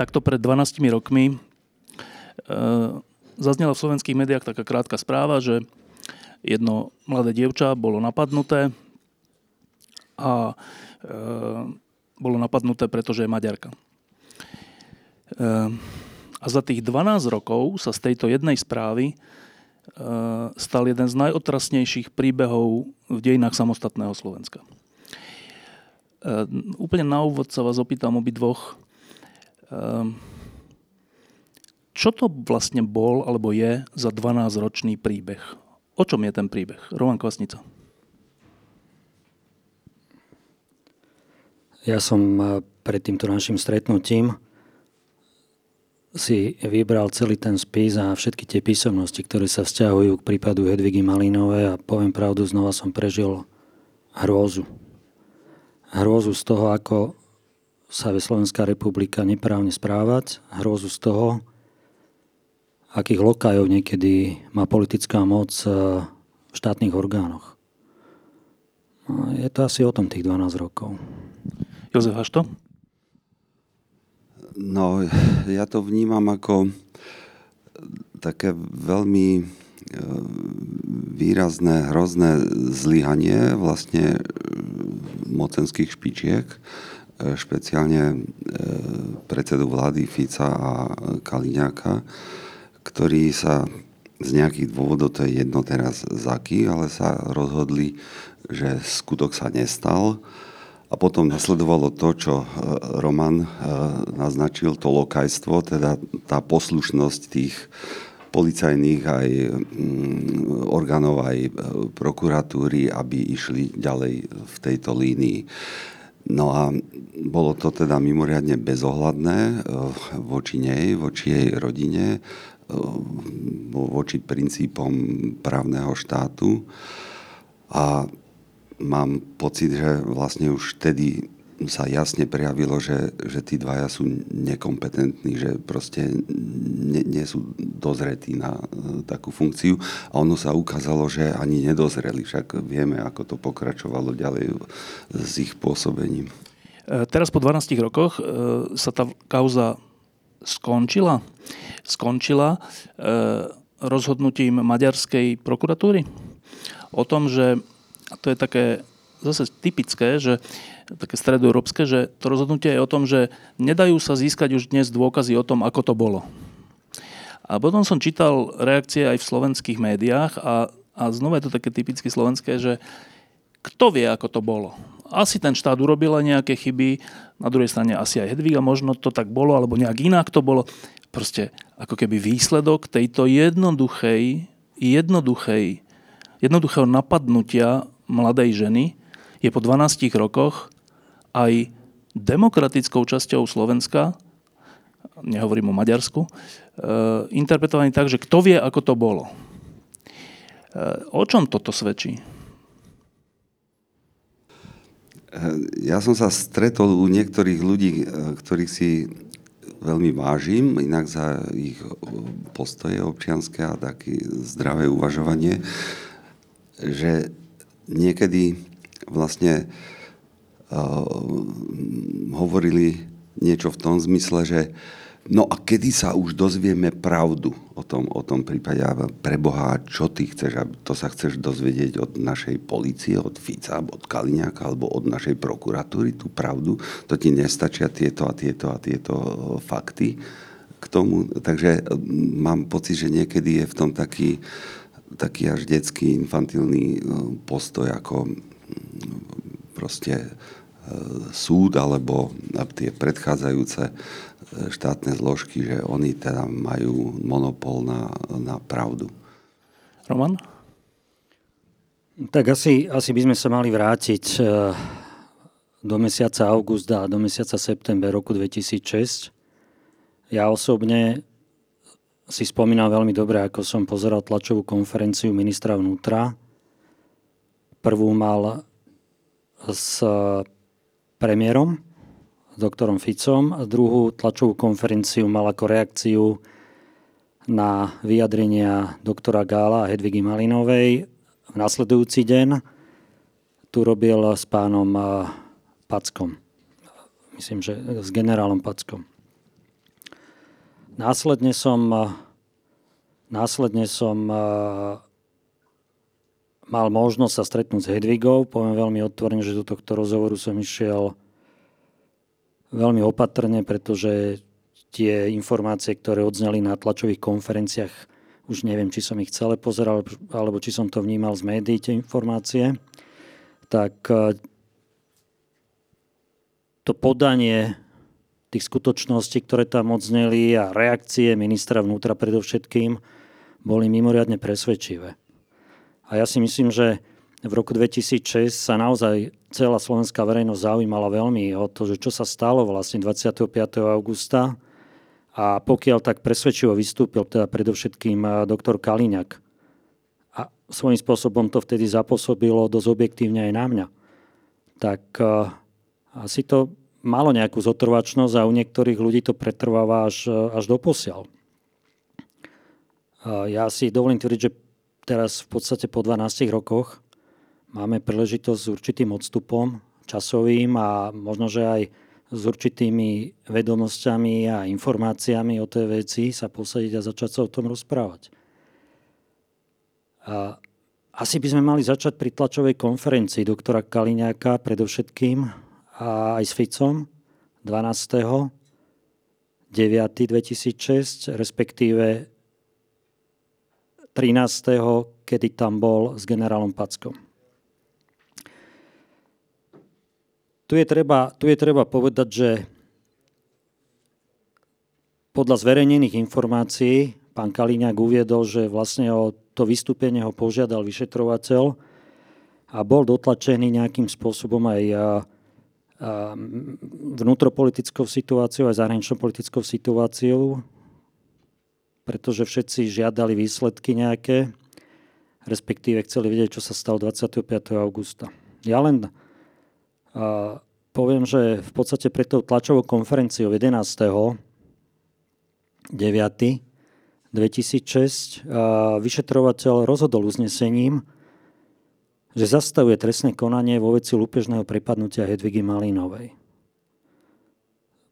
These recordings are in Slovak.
Takto pred 12 rokmi e, zaznela v slovenských médiách taká krátka správa, že jedno mladé dievča bolo napadnuté a e, bolo napadnuté, pretože je Maďarka. E, a za tých 12 rokov sa z tejto jednej správy e, stal jeden z najotrasnejších príbehov v dejinách samostatného Slovenska. E, úplne na úvod sa vás opýtam obi dvoch, čo to vlastne bol alebo je za 12-ročný príbeh? O čom je ten príbeh? Roman Kvasnica. Ja som eh, pred týmto našim stretnutím si vybral celý ten spis a všetky tie písomnosti, ktoré sa vzťahujú k prípadu Hedvigy Malinovej a poviem pravdu, znova som prežil hrôzu. Hrôzu z toho, ako sa ve Slovenská republika neprávne správať, hrozu z toho, akých lokajov niekedy má politická moc e, v štátnych orgánoch. No, je to asi o tom tých 12 rokov. Jozef Hašto? No, ja to vnímam ako také veľmi e, výrazné, hrozné zlyhanie vlastne e, mocenských špičiek, špeciálne e, predsedu vlády Fica a Kaliňáka, ktorí sa z nejakých dôvodov, to je jedno teraz zaký, ale sa rozhodli, že skutok sa nestal. A potom nasledovalo to, čo e, Roman e, naznačil, to lokajstvo, teda tá poslušnosť tých policajných aj mm, orgánov, aj prokuratúry, aby išli ďalej v tejto línii. No a bolo to teda mimoriadne bezohľadné eh, voči nej, voči jej rodine, eh, voči princípom právneho štátu. A mám pocit, že vlastne už vtedy sa jasne prejavilo, že, že tí dvaja sú nekompetentní, že proste nie, nie sú dozretí na uh, takú funkciu. A ono sa ukázalo, že ani nedozreli, však vieme, ako to pokračovalo ďalej s ich pôsobením. E, teraz po 12 rokoch e, sa tá kauza skončila. Skončila e, rozhodnutím maďarskej prokuratúry o tom, že to je také zase typické, že také stredoeurópske, že to rozhodnutie je o tom, že nedajú sa získať už dnes dôkazy o tom, ako to bolo. A potom som čítal reakcie aj v slovenských médiách a, a znova je to také typicky slovenské, že kto vie, ako to bolo. Asi ten štát urobil nejaké chyby, na druhej strane asi aj Hedviga, možno to tak bolo, alebo nejak inak to bolo. Proste ako keby výsledok tejto jednoduchej, jednoduchej, jednoduchého napadnutia mladej ženy je po 12 rokoch aj demokratickou časťou Slovenska, nehovorím o Maďarsku, e, interpretovaný tak, že kto vie, ako to bolo. E, o čom toto svedčí? Ja som sa stretol u niektorých ľudí, e, ktorých si veľmi vážim, inak za ich postoje občianské a také zdravé uvažovanie, že niekedy vlastne hovorili niečo v tom zmysle, že no a kedy sa už dozvieme pravdu o tom, o tom prípade? A pre Boha, čo ty chceš, to sa chceš dozvedieť od našej policie, od Fica, od Kaliňáka alebo od našej prokuratúry, tú pravdu, to ti nestačia tieto a tieto a tieto fakty k tomu. Takže mám pocit, že niekedy je v tom taký, taký až detský, infantilný postoj, ako proste súd alebo tie predchádzajúce e, štátne zložky, že oni teda majú monopol na, na pravdu. Roman? Tak asi, asi by sme sa mali vrátiť e, do mesiaca augusta a do mesiaca september roku 2006. Ja osobne si spomínam veľmi dobre, ako som pozeral tlačovú konferenciu ministra vnútra. Prvú mal s premiérom, s doktorom Ficom, a druhú tlačovú konferenciu mal ako reakciu na vyjadrenia doktora Gála a Hedvigy Malinovej. V nasledujúci deň tu robil s pánom Packom. Myslím, že s generálom Packom. Následne som, následne som mal možnosť sa stretnúť s Hedvigou. Poviem veľmi otvorene, že do tohto rozhovoru som išiel veľmi opatrne, pretože tie informácie, ktoré odzneli na tlačových konferenciách, už neviem, či som ich celé pozeral, alebo či som to vnímal z médií, tie informácie, tak to podanie tých skutočností, ktoré tam odzneli a reakcie ministra vnútra predovšetkým boli mimoriadne presvedčivé. A ja si myslím, že v roku 2006 sa naozaj celá slovenská verejnosť zaujímala veľmi o to, že čo sa stalo vlastne 25. augusta a pokiaľ tak presvedčivo vystúpil teda predovšetkým doktor Kaliňak a svojím spôsobom to vtedy zapôsobilo dosť objektívne aj na mňa, tak asi to malo nejakú zotrvačnosť a u niektorých ľudí to pretrváva až, až do posiaľ. Ja si dovolím tvrdiť, že teraz v podstate po 12 rokoch máme príležitosť s určitým odstupom časovým a možno, že aj s určitými vedomosťami a informáciami o tej veci sa posadiť a začať sa o tom rozprávať. A asi by sme mali začať pri tlačovej konferencii doktora Kaliňáka predovšetkým, a aj s Ficom 12. 9. 2006, respektíve 13. kedy tam bol s generálom Packom. Tu je treba, tu je treba povedať, že podľa zverejnených informácií pán Kaliňák uviedol, že vlastne o to vystúpenie ho požiadal vyšetrovateľ a bol dotlačený nejakým spôsobom aj vnútropolitickou situáciou aj zahranično-politickou situáciou, pretože všetci žiadali výsledky nejaké, respektíve chceli vedieť, čo sa stalo 25. augusta. Ja len a, poviem, že v podstate pred tou tlačovou konferenciou 11. 9. 2006 a, vyšetrovateľ rozhodol uznesením, že zastavuje trestné konanie vo veci lúpežného prepadnutia Hedvigy Malínovej.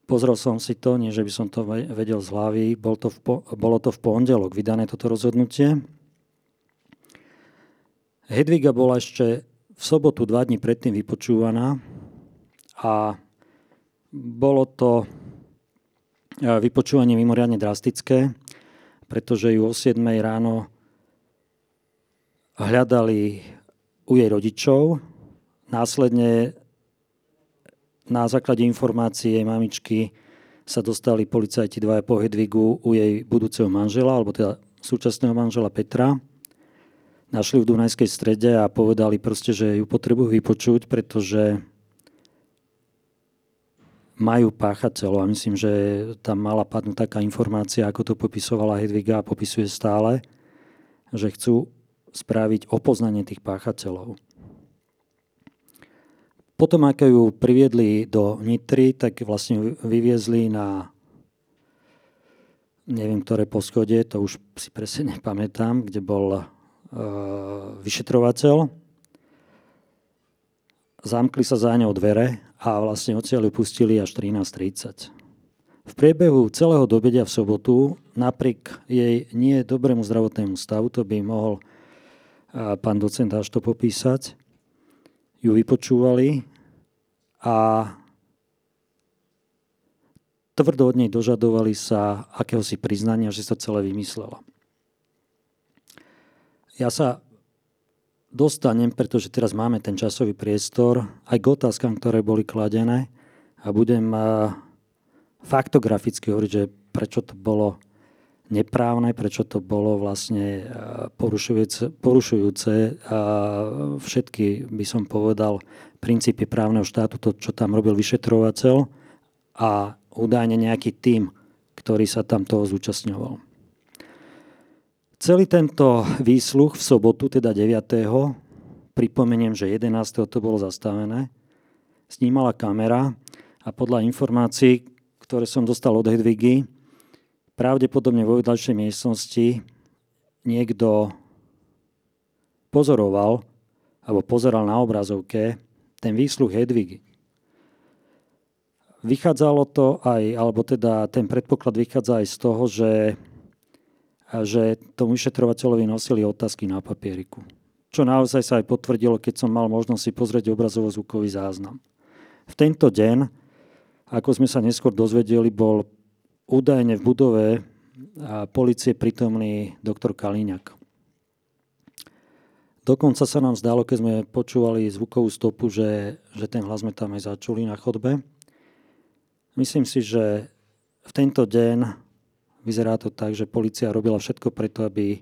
Pozrel som si to, nie že by som to vedel z hlavy, bol to v, bolo to v pondelok vydané toto rozhodnutie. Hedviga bola ešte v sobotu dva dní predtým vypočúvaná a bolo to e, vypočúvanie mimoriadne drastické, pretože ju o 7 ráno hľadali u jej rodičov. Následne na základe informácií jej mamičky sa dostali policajti dvaja po Hedvigu u jej budúceho manžela, alebo teda súčasného manžela Petra. Našli v Dunajskej strede a povedali proste, že ju potrebujú vypočuť, pretože majú páchateľov a myslím, že tam mala padnúť taká informácia, ako to popisovala Hedviga a popisuje stále, že chcú spraviť opoznanie tých páchateľov. Potom, ako ju priviedli do Nitry, tak vlastne vyviezli na neviem, ktoré poschodie, to už si presne nepamätám, kde bol uh, vyšetrovateľ. Zamkli sa za ňou dvere a vlastne odtiaľ ju pustili až 13.30. V priebehu celého dobedia v sobotu, napriek jej nie dobrému zdravotnému stavu, to by mohol a pán docent až to popísať, ju vypočúvali a tvrdo od nej dožadovali sa akéhosi priznania, že sa celé vymyslela. Ja sa dostanem, pretože teraz máme ten časový priestor, aj k otázkam, ktoré boli kladené a budem faktograficky hovoriť, že prečo to bolo neprávne, prečo to bolo vlastne porušujúce, porušujúce všetky, by som povedal, princípy právneho štátu, to, čo tam robil vyšetrovateľ a údajne nejaký tím, ktorý sa tam toho zúčastňoval. Celý tento výsluch v sobotu, teda 9. pripomeniem, že 11. to bolo zastavené, snímala kamera a podľa informácií, ktoré som dostal od Hedvigy, pravdepodobne vo vedľajšej miestnosti niekto pozoroval alebo pozeral na obrazovke ten výsluh Hedvigy. Vychádzalo to aj, alebo teda ten predpoklad vychádza aj z toho, že, že tomu vyšetrovateľovi nosili otázky na papieriku. Čo naozaj sa aj potvrdilo, keď som mal možnosť si pozrieť obrazovo-zvukový záznam. V tento deň ako sme sa neskôr dozvedeli, bol údajne v budove policie prítomný doktor Kalíňak. Dokonca sa nám zdalo, keď sme počúvali zvukovú stopu, že, že ten hlas sme tam aj začuli na chodbe. Myslím si, že v tento deň vyzerá to tak, že policia robila všetko preto, aby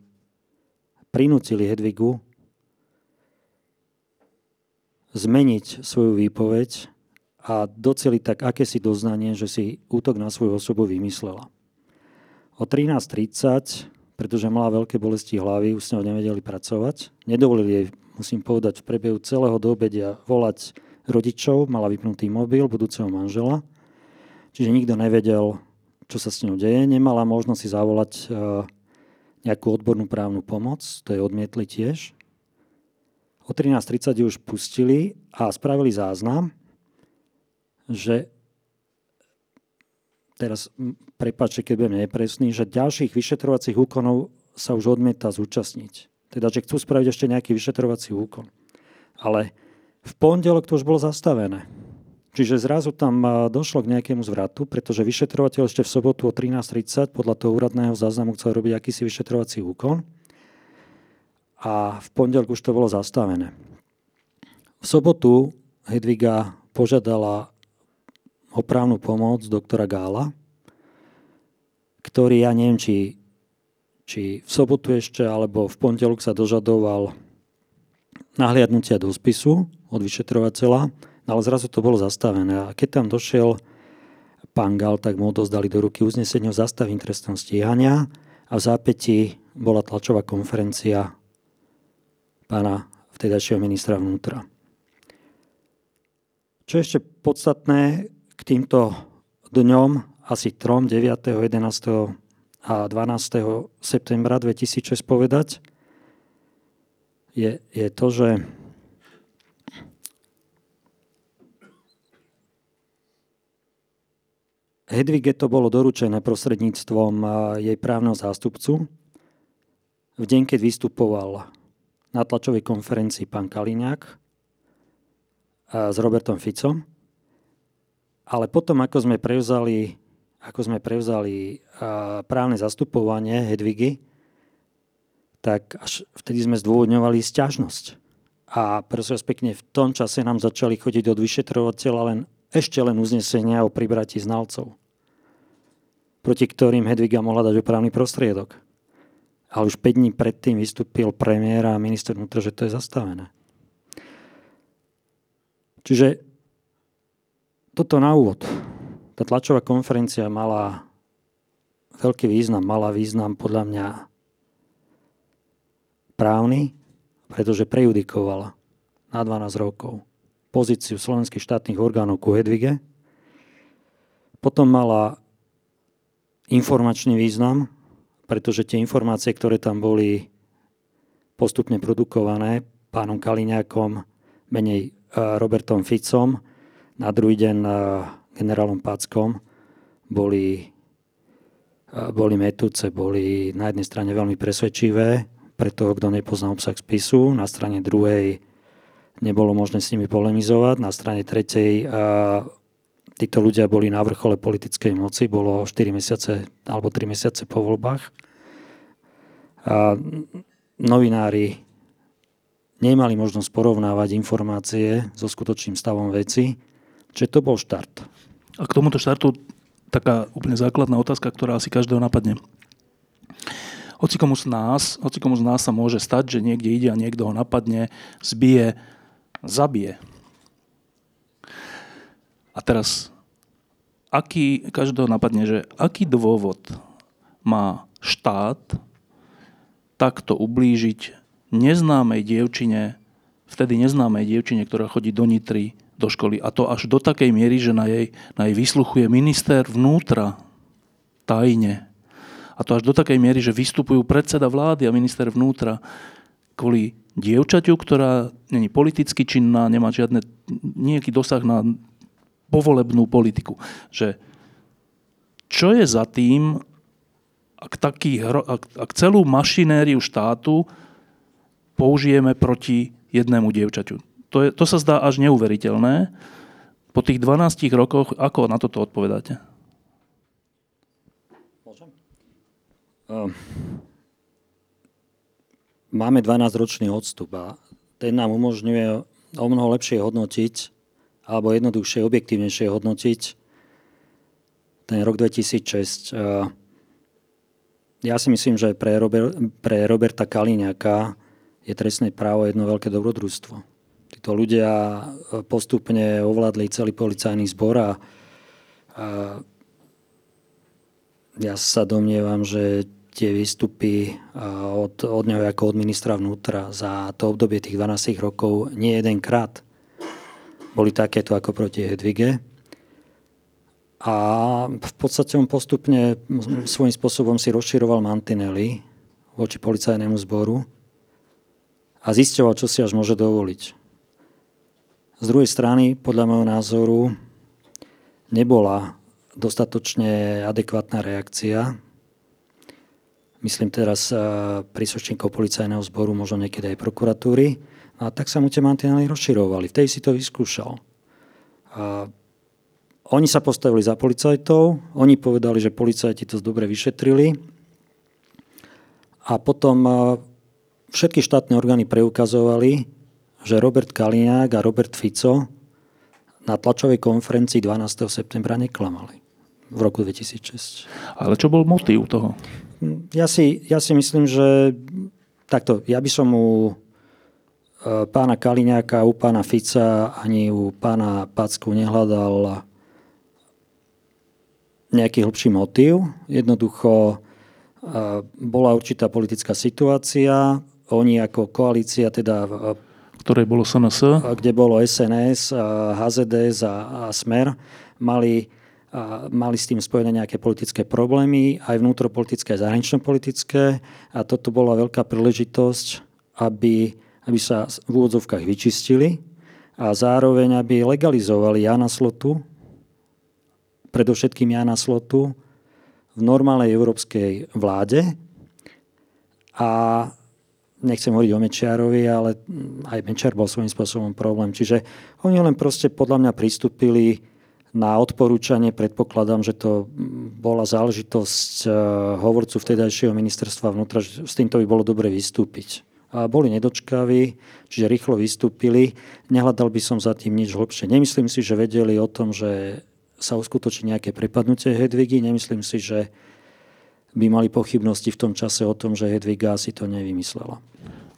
prinútili Hedvigu zmeniť svoju výpoveď a doceli tak akési doznanie, že si útok na svoju osobu vymyslela. O 13.30, pretože mala veľké bolesti hlavy, už s ňou nevedeli pracovať. Nedovolili jej, musím povedať, v priebehu celého doobedia volať rodičov, mala vypnutý mobil budúceho manžela, čiže nikto nevedel, čo sa s ňou deje. Nemala možnosť si zavolať e, nejakú odbornú právnu pomoc, to je odmietli tiež. O 13.30 ju už pustili a spravili záznam, že teraz prepáčte, keď budem nepresný, že ďalších vyšetrovacích úkonov sa už odmieta zúčastniť. Teda, že chcú spraviť ešte nejaký vyšetrovací úkon. Ale v pondelok to už bolo zastavené. Čiže zrazu tam došlo k nejakému zvratu, pretože vyšetrovateľ ešte v sobotu o 13.30 podľa toho úradného záznamu chcel robiť akýsi vyšetrovací úkon a v pondelok už to bolo zastavené. V sobotu Hedviga požiadala o právnu pomoc doktora Gála, ktorý, ja neviem, či, či v sobotu ešte, alebo v pondelok sa dožadoval nahliadnutia do spisu od vyšetrovateľa, ale zrazu to bolo zastavené. A keď tam došiel pán Gál, tak mu odozdali do ruky uznesenie o zastavení trestného stíhania a v zápäti bola tlačová konferencia pána vtedajšieho ministra vnútra. Čo je ešte podstatné, k týmto dňom, asi 3, 9., 11. a 12. septembra 2006 povedať, je, je to, že Hedvige to bolo doručené prostredníctvom jej právneho zástupcu v deň, keď vystupoval na tlačovej konferencii pán Kaliňák s Robertom Ficom ale potom, ako sme prevzali, ako sme prevzali právne zastupovanie Hedvigy, tak až vtedy sme zdôvodňovali stiažnosť. A prosím pekne, v tom čase nám začali chodiť od vyšetrovateľa len ešte len uznesenia o pribratí znalcov, proti ktorým Hedviga mohla dať opravný prostriedok. Ale už 5 dní predtým vystúpil premiér a minister vnútra, že to je zastavené. Čiže toto na úvod. Tá tlačová konferencia mala veľký význam. Mala význam podľa mňa právny, pretože prejudikovala na 12 rokov pozíciu slovenských štátnych orgánov ku Hedvige. Potom mala informačný význam, pretože tie informácie, ktoré tam boli postupne produkované pánom Kaliňákom, menej eh, Robertom Ficom, na druhý deň generálom Packom boli, boli metúce, boli na jednej strane veľmi presvedčivé pre toho, kto nepozná obsah spisu, na strane druhej nebolo možné s nimi polemizovať, na strane tretej títo ľudia boli na vrchole politickej moci, bolo 4 mesiace alebo 3 mesiace po voľbách. A novinári nemali možnosť porovnávať informácie so skutočným stavom veci Čiže to bol štart. A k tomuto štartu taká úplne základná otázka, ktorá asi každého napadne. hoci komu z nás, hoci komu z nás sa môže stať, že niekde ide a niekto ho napadne, zbije, zabije. A teraz, aký, každého napadne, že aký dôvod má štát takto ublížiť neznámej dievčine, vtedy neznámej dievčine, ktorá chodí do Nitry, do školy. A to až do takej miery, že na jej, na jej vysluchuje minister vnútra tajne. A to až do takej miery, že vystupujú predseda vlády a minister vnútra kvôli dievčaťu, ktorá není politicky činná, nemá žiadne, nejaký dosah na povolebnú politiku. Že čo je za tým, ak, taký, ak, ak celú mašinériu štátu použijeme proti jednému dievčaťu. To, je, to sa zdá až neuveriteľné. Po tých 12 rokoch, ako na toto odpovedáte? Ehm, máme 12-ročný odstup a ten nám umožňuje o mnoho lepšie hodnotiť alebo jednoduchšie, objektívnejšie hodnotiť ten rok 2006. Ehm, ja si myslím, že pre, Robert, pre Roberta Kaliňaka je trestné právo jedno veľké dobrodružstvo. Títo ľudia postupne ovládli celý policajný zbor a, a ja sa domnievam, že tie výstupy od, od neho ako od ministra vnútra za to obdobie tých 12 rokov nie jedenkrát boli takéto ako proti Hedvige. A v podstate on postupne svojím spôsobom si rozširoval mantinely voči policajnému zboru a zisťoval, čo si až môže dovoliť. Z druhej strany, podľa môjho názoru, nebola dostatočne adekvátna reakcia myslím teraz eh, príslušníkov policajného zboru, možno niekedy aj prokuratúry. A tak sa mu tie mantinely rozširovali. Vtedy si to vyskúšal. A oni sa postavili za policajtov, oni povedali, že policajti to dobre vyšetrili a potom eh, všetky štátne orgány preukazovali, že Robert Kaliňák a Robert Fico na tlačovej konferencii 12. septembra neklamali v roku 2006. Ale čo bol motív toho? Ja si, ja si myslím, že takto, ja by som u e, pána Kaliňáka, u pána Fica ani u pána Packu nehľadal nejaký hlbší motív. Jednoducho e, bola určitá politická situácia, oni ako koalícia, teda ktoré bolo SNS, kde bolo SNS, HZDS a, Smer, mali mali s tým spojené nejaké politické problémy, aj vnútropolitické, aj zahranično-politické. A toto bola veľká príležitosť, aby, aby sa v úvodzovkách vyčistili a zároveň, aby legalizovali Jana Slotu, predovšetkým Jana Slotu, v normálnej európskej vláde. A nechcem hovoriť o Mečiarovi, ale aj Mečiar bol svojím spôsobom problém. Čiže oni len proste podľa mňa pristúpili na odporúčanie predpokladám, že to bola záležitosť eh, hovorcu vtedajšieho ministerstva vnútra, že s týmto by bolo dobre vystúpiť. A boli nedočkaví, čiže rýchlo vystúpili. Nehľadal by som za tým nič hlbšie. Nemyslím si, že vedeli o tom, že sa uskutoční nejaké prepadnutie Hedvigy. Nemyslím si, že by mali pochybnosti v tom čase o tom, že Hedviga si to nevymyslela.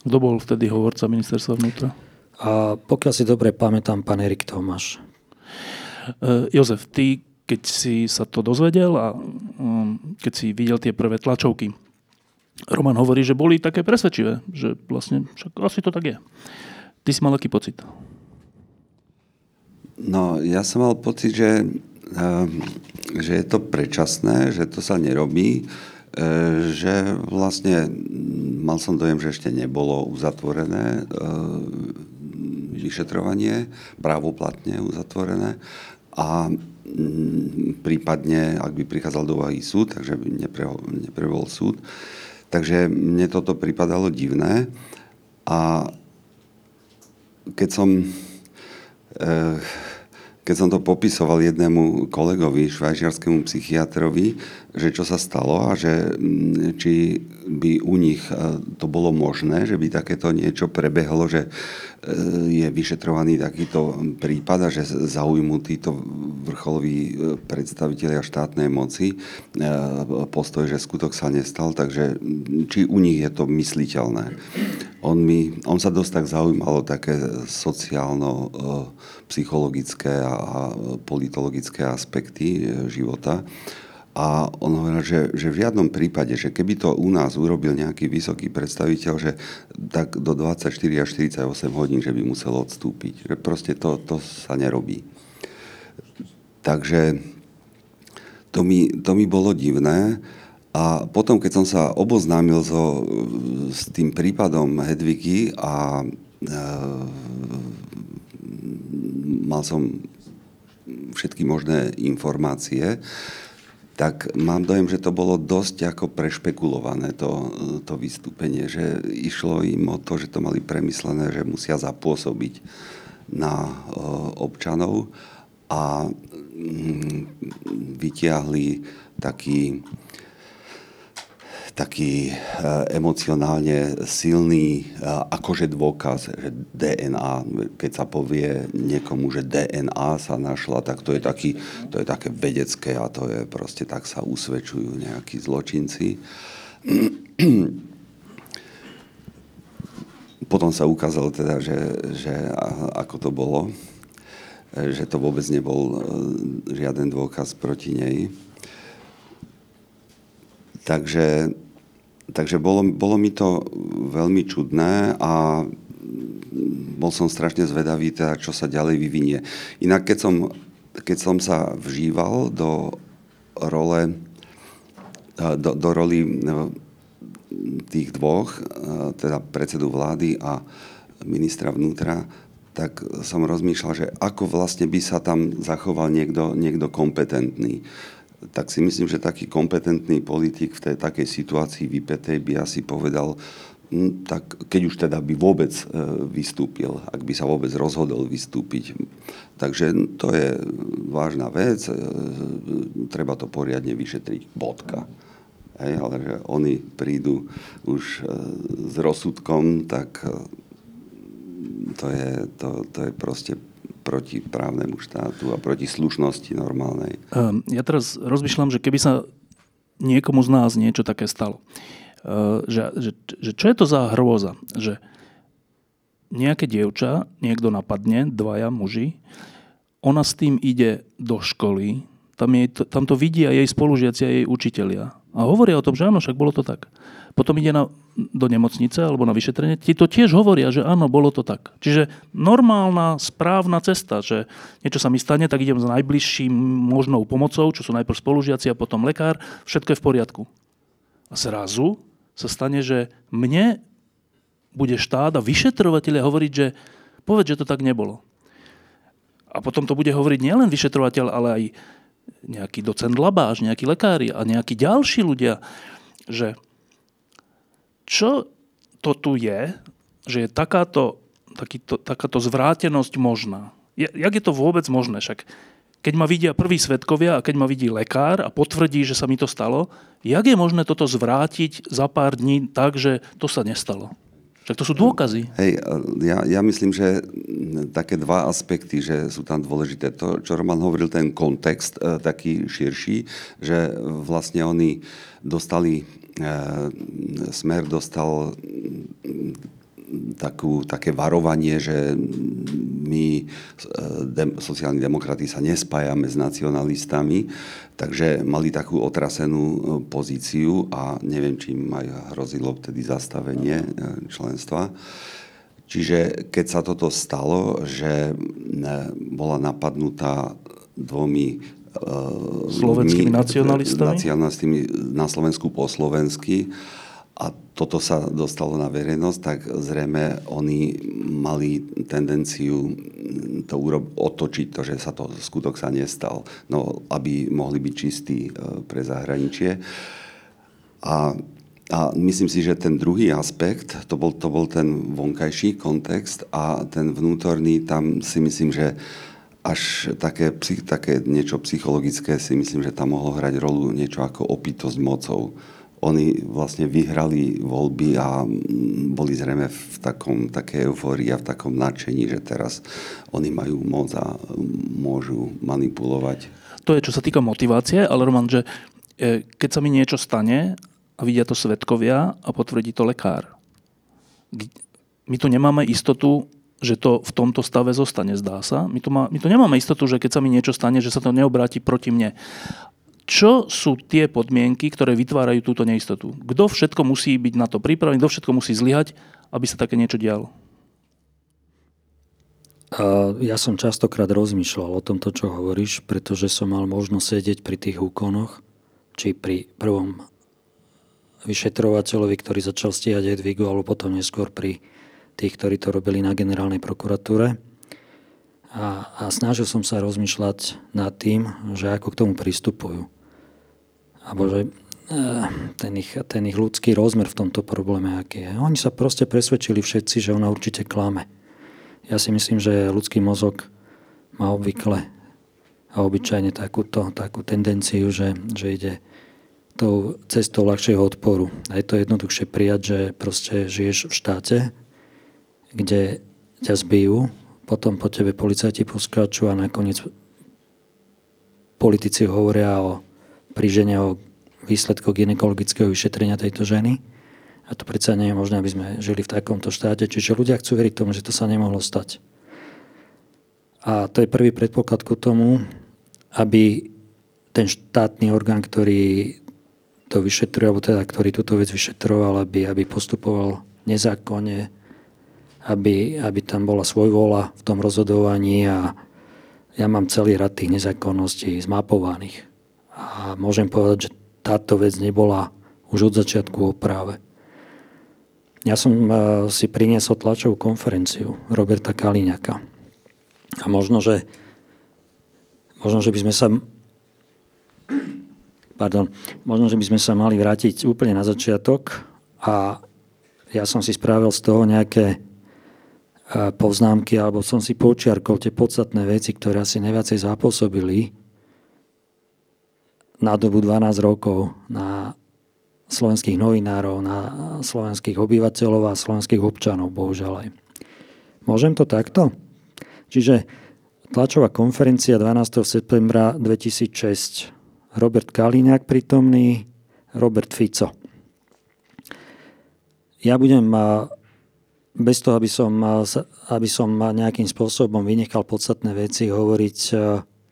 Kto bol vtedy hovorca ministerstva vnútra? A pokiaľ si dobre pamätám, pán Erik Tomáš. Eh, Jozef, ty, keď si sa to dozvedel a um, keď si videl tie prvé tlačovky, Roman hovorí, že boli také presvedčivé, že vlastne však asi to tak je. Ty si mal aký pocit? No, ja som mal pocit, že, že je to predčasné, že to sa nerobí, eh, že vlastne mal som dojem, že ešte nebolo uzatvorené eh, vyšetrovanie, právoplatne uzatvorené a mm, prípadne, ak by prichádzal do úvahy súd, takže by neprebol súd. Takže mne toto pripadalo divné a keď som, eh, keď som to popisoval jednému kolegovi, švajčiarskému psychiatrovi, že čo sa stalo a že mm, či by u nich e, to bolo možné, že by takéto niečo prebehlo, že e, je vyšetrovaný takýto prípad a že zaujmú títo vrcholoví e, predstavitelia štátnej moci postoj, že skutok sa nestal, takže či u nich je to mysliteľné. On, mi, on sa dosť tak zaujímalo také sociálno psychologické a politologické aspekty života. A on hovoril, že, že v žiadnom prípade, že keby to u nás urobil nejaký vysoký predstaviteľ, že tak do 24 až 48 hodín, že by musel odstúpiť. Že proste to, to sa nerobí. Takže to mi, to mi bolo divné. A potom, keď som sa oboznámil so, s tým prípadom Hedviky a e, mal som všetky možné informácie, tak mám dojem, že to bolo dosť ako prešpekulované to, to vystúpenie, že išlo im o to, že to mali premyslené, že musia zapôsobiť na občanov a mm, vytiahli taký taký eh, emocionálne silný eh, akože dôkaz, že DNA, keď sa povie niekomu, že DNA sa našla, tak to je, taký, to je také vedecké a to je proste tak sa usvedčujú nejakí zločinci. Potom sa ukázalo teda, že, že ako to bolo, eh, že to vôbec nebol žiaden dôkaz proti nej. Takže takže bolo, bolo mi to veľmi čudné a bol som strašne zvedavý, teda, čo sa ďalej vyvinie. Inak, keď som, keď som sa vžíval do role, do, do roli no, tých dvoch, teda predsedu vlády a ministra vnútra, tak som rozmýšľal, že ako vlastne by sa tam zachoval niekto, niekto kompetentný tak si myslím, že taký kompetentný politik v tej takej situácii vypetej by asi povedal, hm, tak keď už teda by vôbec e, vystúpil, ak by sa vôbec rozhodol vystúpiť. Takže to je vážna vec, e, treba to poriadne vyšetriť, bodka. Hej, ale že oni prídu už e, s rozsudkom, tak to je, to, to je proste proti právnemu štátu a proti slušnosti normálnej. Ehm, ja teraz rozmýšľam, že keby sa niekomu z nás niečo také stalo, ehm, že, že, že čo je to za hrôza, že nejaké dievča, niekto napadne, dvaja muži, ona s tým ide do školy, tam, jej, tam to vidia jej spolužiaci a jej učitelia. A hovoria o tom, že áno, však bolo to tak potom ide na, do nemocnice alebo na vyšetrenie, ti to tiež hovoria, že áno, bolo to tak. Čiže normálna, správna cesta, že niečo sa mi stane, tak idem s najbližším možnou pomocou, čo sú najprv spolužiaci a potom lekár, všetko je v poriadku. A zrazu sa stane, že mne bude štát a vyšetrovateľe hovoriť, že povedz, že to tak nebolo. A potom to bude hovoriť nielen vyšetrovateľ, ale aj nejaký docent labáž, nejakí lekári a nejakí ďalší ľudia, že čo to tu je, že je takáto, takýto, takáto zvrátenosť možná? Jak je to vôbec možné? Však keď ma vidia prví svetkovia a keď ma vidí lekár a potvrdí, že sa mi to stalo, jak je možné toto zvrátiť za pár dní tak, že to sa nestalo? Však to sú dôkazy. Hej, ja, ja myslím, že také dva aspekty, že sú tam dôležité. To, čo Roman hovoril, ten kontext e, taký širší, že vlastne oni dostali Smer dostal takú, také varovanie, že my, e, dem, sociálni demokrati, sa nespájame s nacionalistami, takže mali takú otrasenú e, pozíciu a neviem, či im aj hrozilo vtedy zastavenie členstva. Čiže keď sa toto stalo, že bola napadnutá dvomi slovenskými nacionalistami? nacionalistami na Slovensku po slovensky a toto sa dostalo na verejnosť, tak zrejme oni mali tendenciu to urob- otočiť, to, že sa to skutok sa nestal, no, aby mohli byť čistí e, pre zahraničie. A, a myslím si, že ten druhý aspekt, to bol, to bol ten vonkajší kontext a ten vnútorný, tam si myslím, že až také, také niečo psychologické si myslím, že tam mohlo hrať rolu niečo ako opitosť mocou. Oni vlastne vyhrali voľby a boli zrejme v takom, také eufórii a v takom nadšení, že teraz oni majú moc a môžu manipulovať. To je, čo sa týka motivácie, ale Roman, že e, keď sa mi niečo stane a vidia to svetkovia a potvrdí to lekár, my tu nemáme istotu, že to v tomto stave zostane, zdá sa. My tu, má, my tu nemáme istotu, že keď sa mi niečo stane, že sa to neobráti proti mne. Čo sú tie podmienky, ktoré vytvárajú túto neistotu? Kto všetko musí byť na to pripravený, kto všetko musí zlyhať, aby sa také niečo dialo? Ja som častokrát rozmýšľal o tomto, čo hovoríš, pretože som mal možnosť sedieť pri tých úkonoch, či pri prvom vyšetrovateľovi, ktorý začal stíhať Edvigu, alebo potom neskôr pri tých, ktorí to robili na generálnej prokuratúre. A, a snažil som sa rozmýšľať nad tým, že ako k tomu pristupujú. Abo že e, ten ich, ten ich ľudský rozmer v tomto probléme, aký je. Oni sa proste presvedčili všetci, že ona určite klame. Ja si myslím, že ľudský mozog má obvykle a obyčajne takúto, takú tendenciu, že, že ide tou cestou ľahšieho odporu. A je to jednoduchšie prijať, že proste žiješ v štáte, kde ťa zbijú, potom po tebe policajti poskáču a nakoniec politici hovoria o prížene o výsledkoch ginekologického vyšetrenia tejto ženy. A to predsa nie je možné, aby sme žili v takomto štáte. Čiže ľudia chcú veriť tomu, že to sa nemohlo stať. A to je prvý predpoklad ku tomu, aby ten štátny orgán, ktorý to vyšetruje, alebo teda, ktorý túto vec vyšetroval, aby, aby postupoval nezákonne, aby, aby tam bola svojvola v tom rozhodovaní a ja mám celý rad tých nezákonností zmapovaných. A môžem povedať, že táto vec nebola už od začiatku o práve. Ja som e, si priniesol tlačovú konferenciu Roberta Kaliňaka. A možno, že, možno, že by sme sa pardon, možno, že by sme sa mali vrátiť úplne na začiatok a ja som si spravil z toho nejaké poznámky, alebo som si počiarkol tie podstatné veci, ktoré asi najviacej zapôsobili na dobu 12 rokov na slovenských novinárov, na slovenských obyvateľov a slovenských občanov, bohužiaľ aj. Môžem to takto? Čiže tlačová konferencia 12. septembra 2006. Robert Kaliňák prítomný, Robert Fico. Ja budem bez toho, aby som, aby som nejakým spôsobom vynechal podstatné veci, hovoriť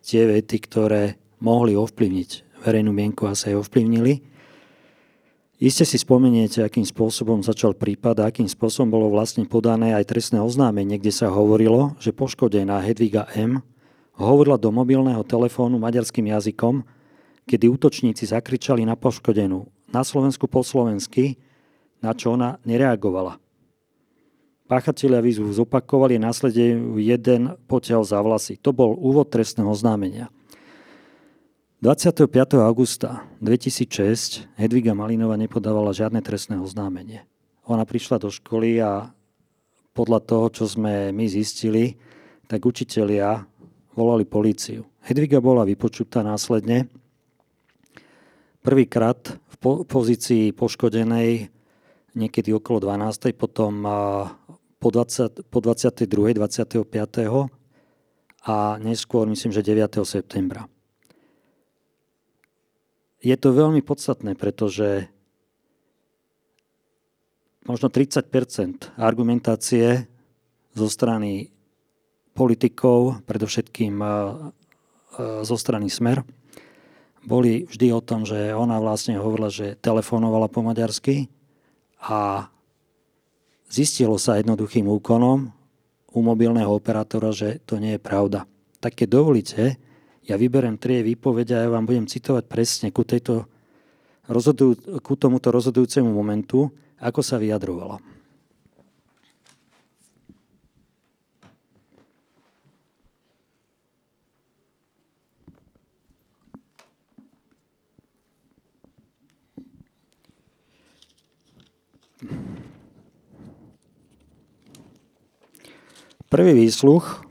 tie vety, ktoré mohli ovplyvniť verejnú mienku a sa jej ovplyvnili. Iste si spomeniete, akým spôsobom začal prípad a akým spôsobom bolo vlastne podané aj trestné oznámenie, kde sa hovorilo, že poškodená Hedviga M. hovorila do mobilného telefónu maďarským jazykom, kedy útočníci zakričali na poškodenú na Slovensku po slovensky, na čo ona nereagovala. Páchatelia výzvu zopakovali a následne jeden potiaľ za vlasy. To bol úvod trestného oznámenia. 25. augusta 2006 Hedviga Malinová nepodávala žiadne trestné oznámenie. Ona prišla do školy a podľa toho, čo sme my zistili, tak učitelia volali políciu. Hedviga bola vypočutá následne. Prvýkrát v pozícii poškodenej niekedy okolo 12. potom po, 20, po 22. 25. a neskôr myslím, že 9. septembra. Je to veľmi podstatné, pretože možno 30% argumentácie zo strany politikov, predovšetkým zo strany Smer, boli vždy o tom, že ona vlastne hovorila, že telefonovala po maďarsky a Zistilo sa jednoduchým úkonom u mobilného operátora, že to nie je pravda. Tak keď dovolíte, ja vyberem tri výpovede a ja vám budem citovať presne ku, tejto ku tomuto rozhodujúcemu momentu, ako sa vyjadrovala. prvý výsluch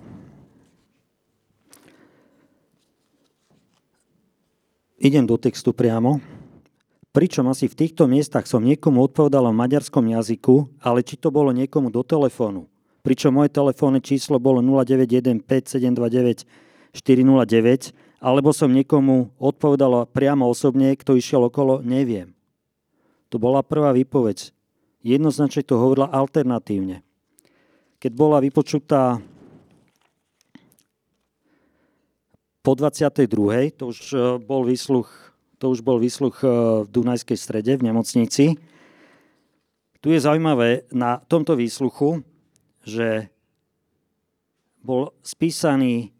idem do textu priamo, pričom asi v týchto miestach som niekomu odpovedal v maďarskom jazyku, ale či to bolo niekomu do telefónu. Pričom moje telefónne číslo bolo 0915 409, alebo som niekomu odpovedal priamo osobne, kto išiel okolo, neviem. To bola prvá výpoveď. Jednoznačne to hovorila alternatívne. Keď bola vypočutá po 22. to už e, bol výsluch to už bol výsluch e, v Dunajskej strede v nemocnici. Tu je zaujímavé na tomto výsluchu, že bol spísaný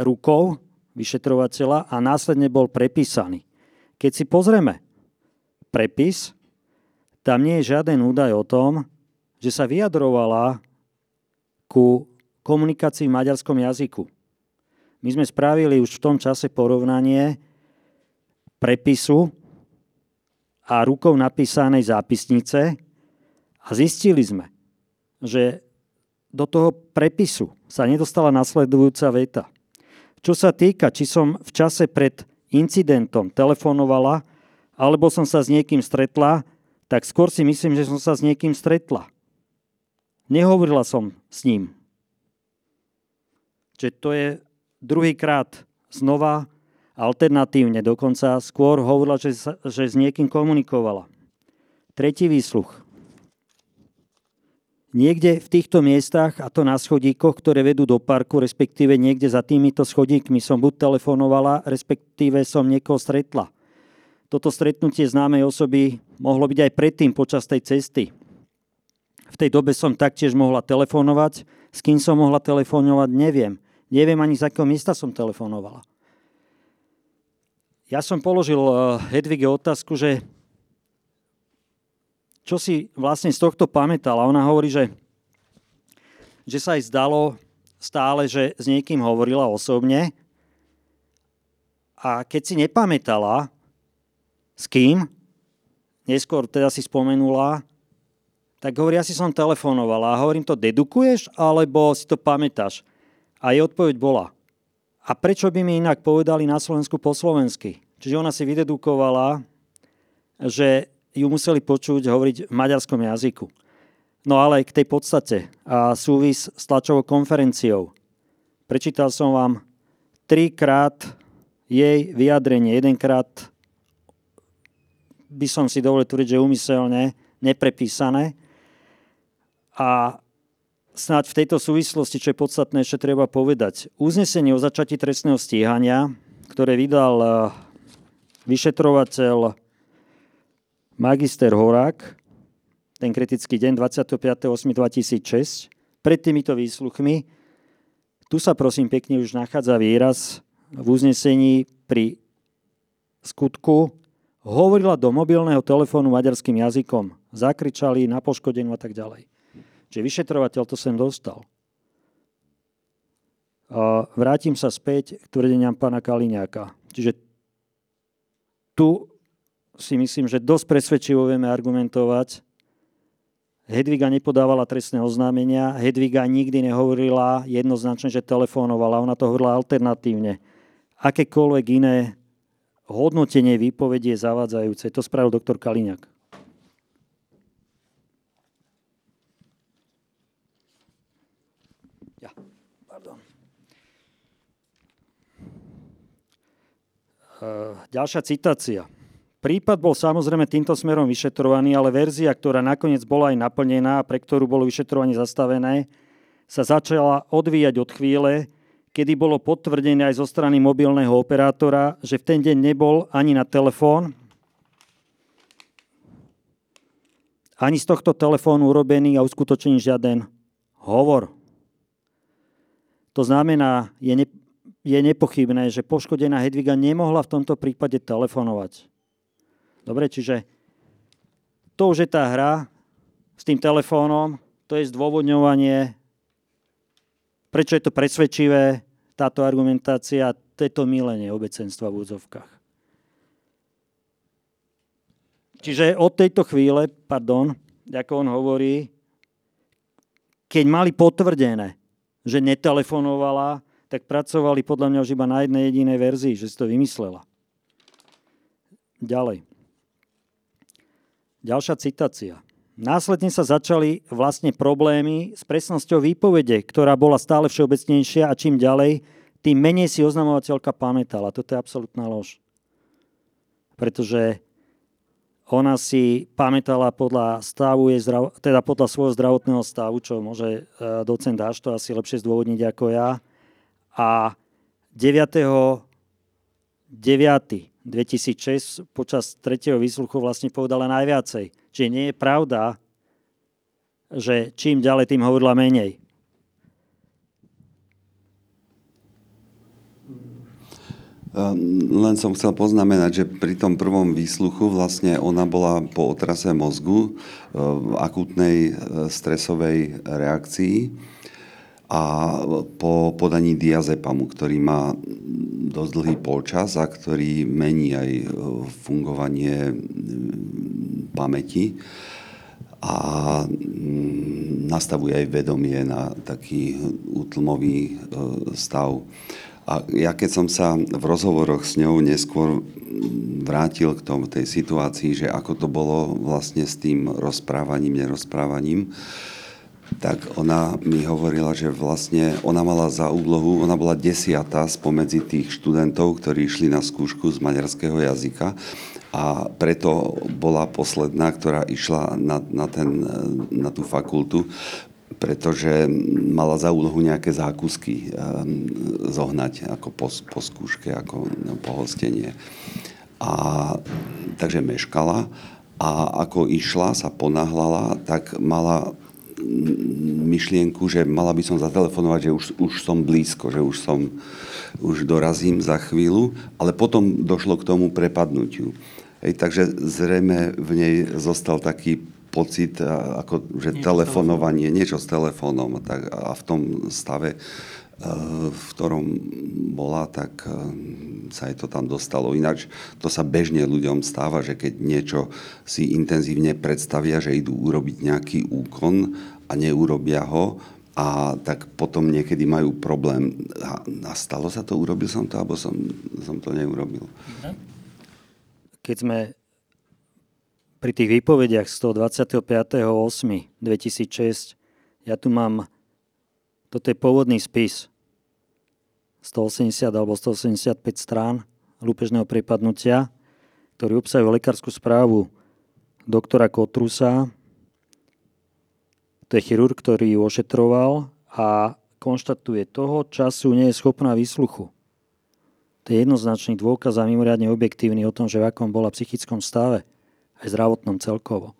rukou vyšetrovateľa a následne bol prepísaný. Keď si pozrieme prepis, tam nie je žiaden údaj o tom, že sa vyjadrovala ku komunikácii v maďarskom jazyku. My sme spravili už v tom čase porovnanie prepisu a rukou napísanej zápisnice a zistili sme, že do toho prepisu sa nedostala nasledujúca veta. Čo sa týka, či som v čase pred incidentom telefonovala, alebo som sa s niekým stretla, tak skôr si myslím, že som sa s niekým stretla. Nehovorila som s ním. Čiže to je druhýkrát znova Alternatívne dokonca skôr hovorila, že, že s niekým komunikovala. Tretí výsluch. Niekde v týchto miestach, a to na schodíkoch, ktoré vedú do parku, respektíve niekde za týmito schodíkmi som buď telefonovala, respektíve som niekoho stretla. Toto stretnutie známej osoby mohlo byť aj predtým počas tej cesty. V tej dobe som taktiež mohla telefonovať. S kým som mohla telefonovať, neviem. Neviem ani z akého miesta som telefonovala. Ja som položil eh, Hedvige otázku, že čo si vlastne z tohto pamätala. Ona hovorí, že, že sa jej zdalo stále, že s niekým hovorila osobne a keď si nepamätala, s kým, neskôr teda si spomenula, tak hovorí, ja si som telefonovala a hovorím, to dedukuješ, alebo si to pamätáš? A jej odpoveď bola, a prečo by mi inak povedali na Slovensku po slovensky? Čiže ona si vydedukovala, že ju museli počuť hovoriť v maďarskom jazyku. No ale k tej podstate a súvis s tlačovou konferenciou. Prečítal som vám trikrát jej vyjadrenie. Jedenkrát by som si dovolil tvrdiť, že umyselne neprepísané. A snáď v tejto súvislosti, čo je podstatné, ešte treba povedať. Uznesenie o začatí trestného stíhania, ktoré vydal eh, vyšetrovateľ magister Horák, ten kritický deň 25.8.2006, pred týmito výsluchmi, tu sa prosím pekne už nachádza výraz v uznesení pri skutku hovorila do mobilného telefónu maďarským jazykom. Zakričali na poškodenú a tak ďalej. Čiže vyšetrovateľ to sem dostal. A vrátim sa späť k tvrdeniam pána Kaliňáka. Čiže tu si myslím, že dosť presvedčivo vieme argumentovať. Hedviga nepodávala trestné oznámenia, Hedviga nikdy nehovorila jednoznačne, že telefónovala, ona to hovorila alternatívne. Akékoľvek iné hodnotenie výpovedie je zavádzajúce. To spravil doktor Kaliňák. Ďalšia citácia. Prípad bol samozrejme týmto smerom vyšetrovaný, ale verzia, ktorá nakoniec bola aj naplnená a pre ktorú bolo vyšetrovanie zastavené, sa začala odvíjať od chvíle, kedy bolo potvrdené aj zo strany mobilného operátora, že v ten deň nebol ani na telefón, ani z tohto telefónu urobený a uskutočený žiaden hovor. To znamená, je je nepochybné, že poškodená Hedviga nemohla v tomto prípade telefonovať. Dobre, čiže to už je tá hra s tým telefónom, to je zdôvodňovanie, prečo je to presvedčivé, táto argumentácia, to milenie obecenstva v úzovkách. Čiže od tejto chvíle, pardon, ako on hovorí, keď mali potvrdené, že netelefonovala, tak pracovali podľa mňa už iba na jednej jedinej verzii, že si to vymyslela. ďalej. Ďalšia citácia. Následne sa začali vlastne problémy s presnosťou výpovede, ktorá bola stále všeobecnejšia a čím ďalej, tým menej si oznamovateľka pamätala. Toto je absolútna lož. Pretože ona si pamätala podľa stavu jej zdrav- teda podľa svojho zdravotného stavu, čo môže e, docent Dáš to asi lepšie zdôvodniť ako ja. A 9. 9. 2006 počas tretieho výsluchu vlastne povedala najviacej. Čiže nie je pravda, že čím ďalej, tým hovorila menej. Ehm, len som chcel poznamenať, že pri tom prvom výsluchu vlastne ona bola po otrase mozgu v akútnej e, stresovej reakcii a po podaní diazepamu, ktorý má dosť dlhý polčas a ktorý mení aj e, fungovanie pamäti a nastavuje aj vedomie na taký útlmový e, stav. A ja keď som sa v rozhovoroch s ňou neskôr vrátil k tomu, tej situácii, že ako to bolo vlastne s tým rozprávaním, nerozprávaním, tak ona mi hovorila, že vlastne ona mala za úlohu, ona bola desiatá spomedzi tých študentov, ktorí išli na skúšku z maďarského jazyka a preto bola posledná, ktorá išla na, na, ten, na tú fakultu, pretože mala za úlohu nejaké zákusky ehm, zohnať ako po, po skúške, ako no, pohostenie. A takže meškala a ako išla, sa ponáhlala, tak mala myšlienku, že mala by som zatelefonovať, že už, už som blízko, že už som, už dorazím za chvíľu, ale potom došlo k tomu prepadnutiu. Hej, takže zrejme v nej zostal taký pocit, ako, že niečo telefonovanie, niečo s telefónom tak, a v tom stave, e, v ktorom bola, tak e, sa jej to tam dostalo. Ináč to sa bežne ľuďom stáva, že keď niečo si intenzívne predstavia, že idú urobiť nejaký úkon a neurobia ho, a tak potom niekedy majú problém. A, a stalo sa to, urobil som to, alebo som, som to neurobil. Keď sme pri tých výpovediach z toho 25.8.2006 ja tu mám, toto je pôvodný spis, 180 alebo 185 strán lúpežného prepadnutia, ktorý obsahuje lekárskú správu doktora Kotrusa. To je chirurg, ktorý ju ošetroval a konštatuje, toho času nie je schopná výsluchu. To je jednoznačný dôkaz a mimoriadne objektívny o tom, že v akom bola psychickom stave aj zdravotnom celkovo.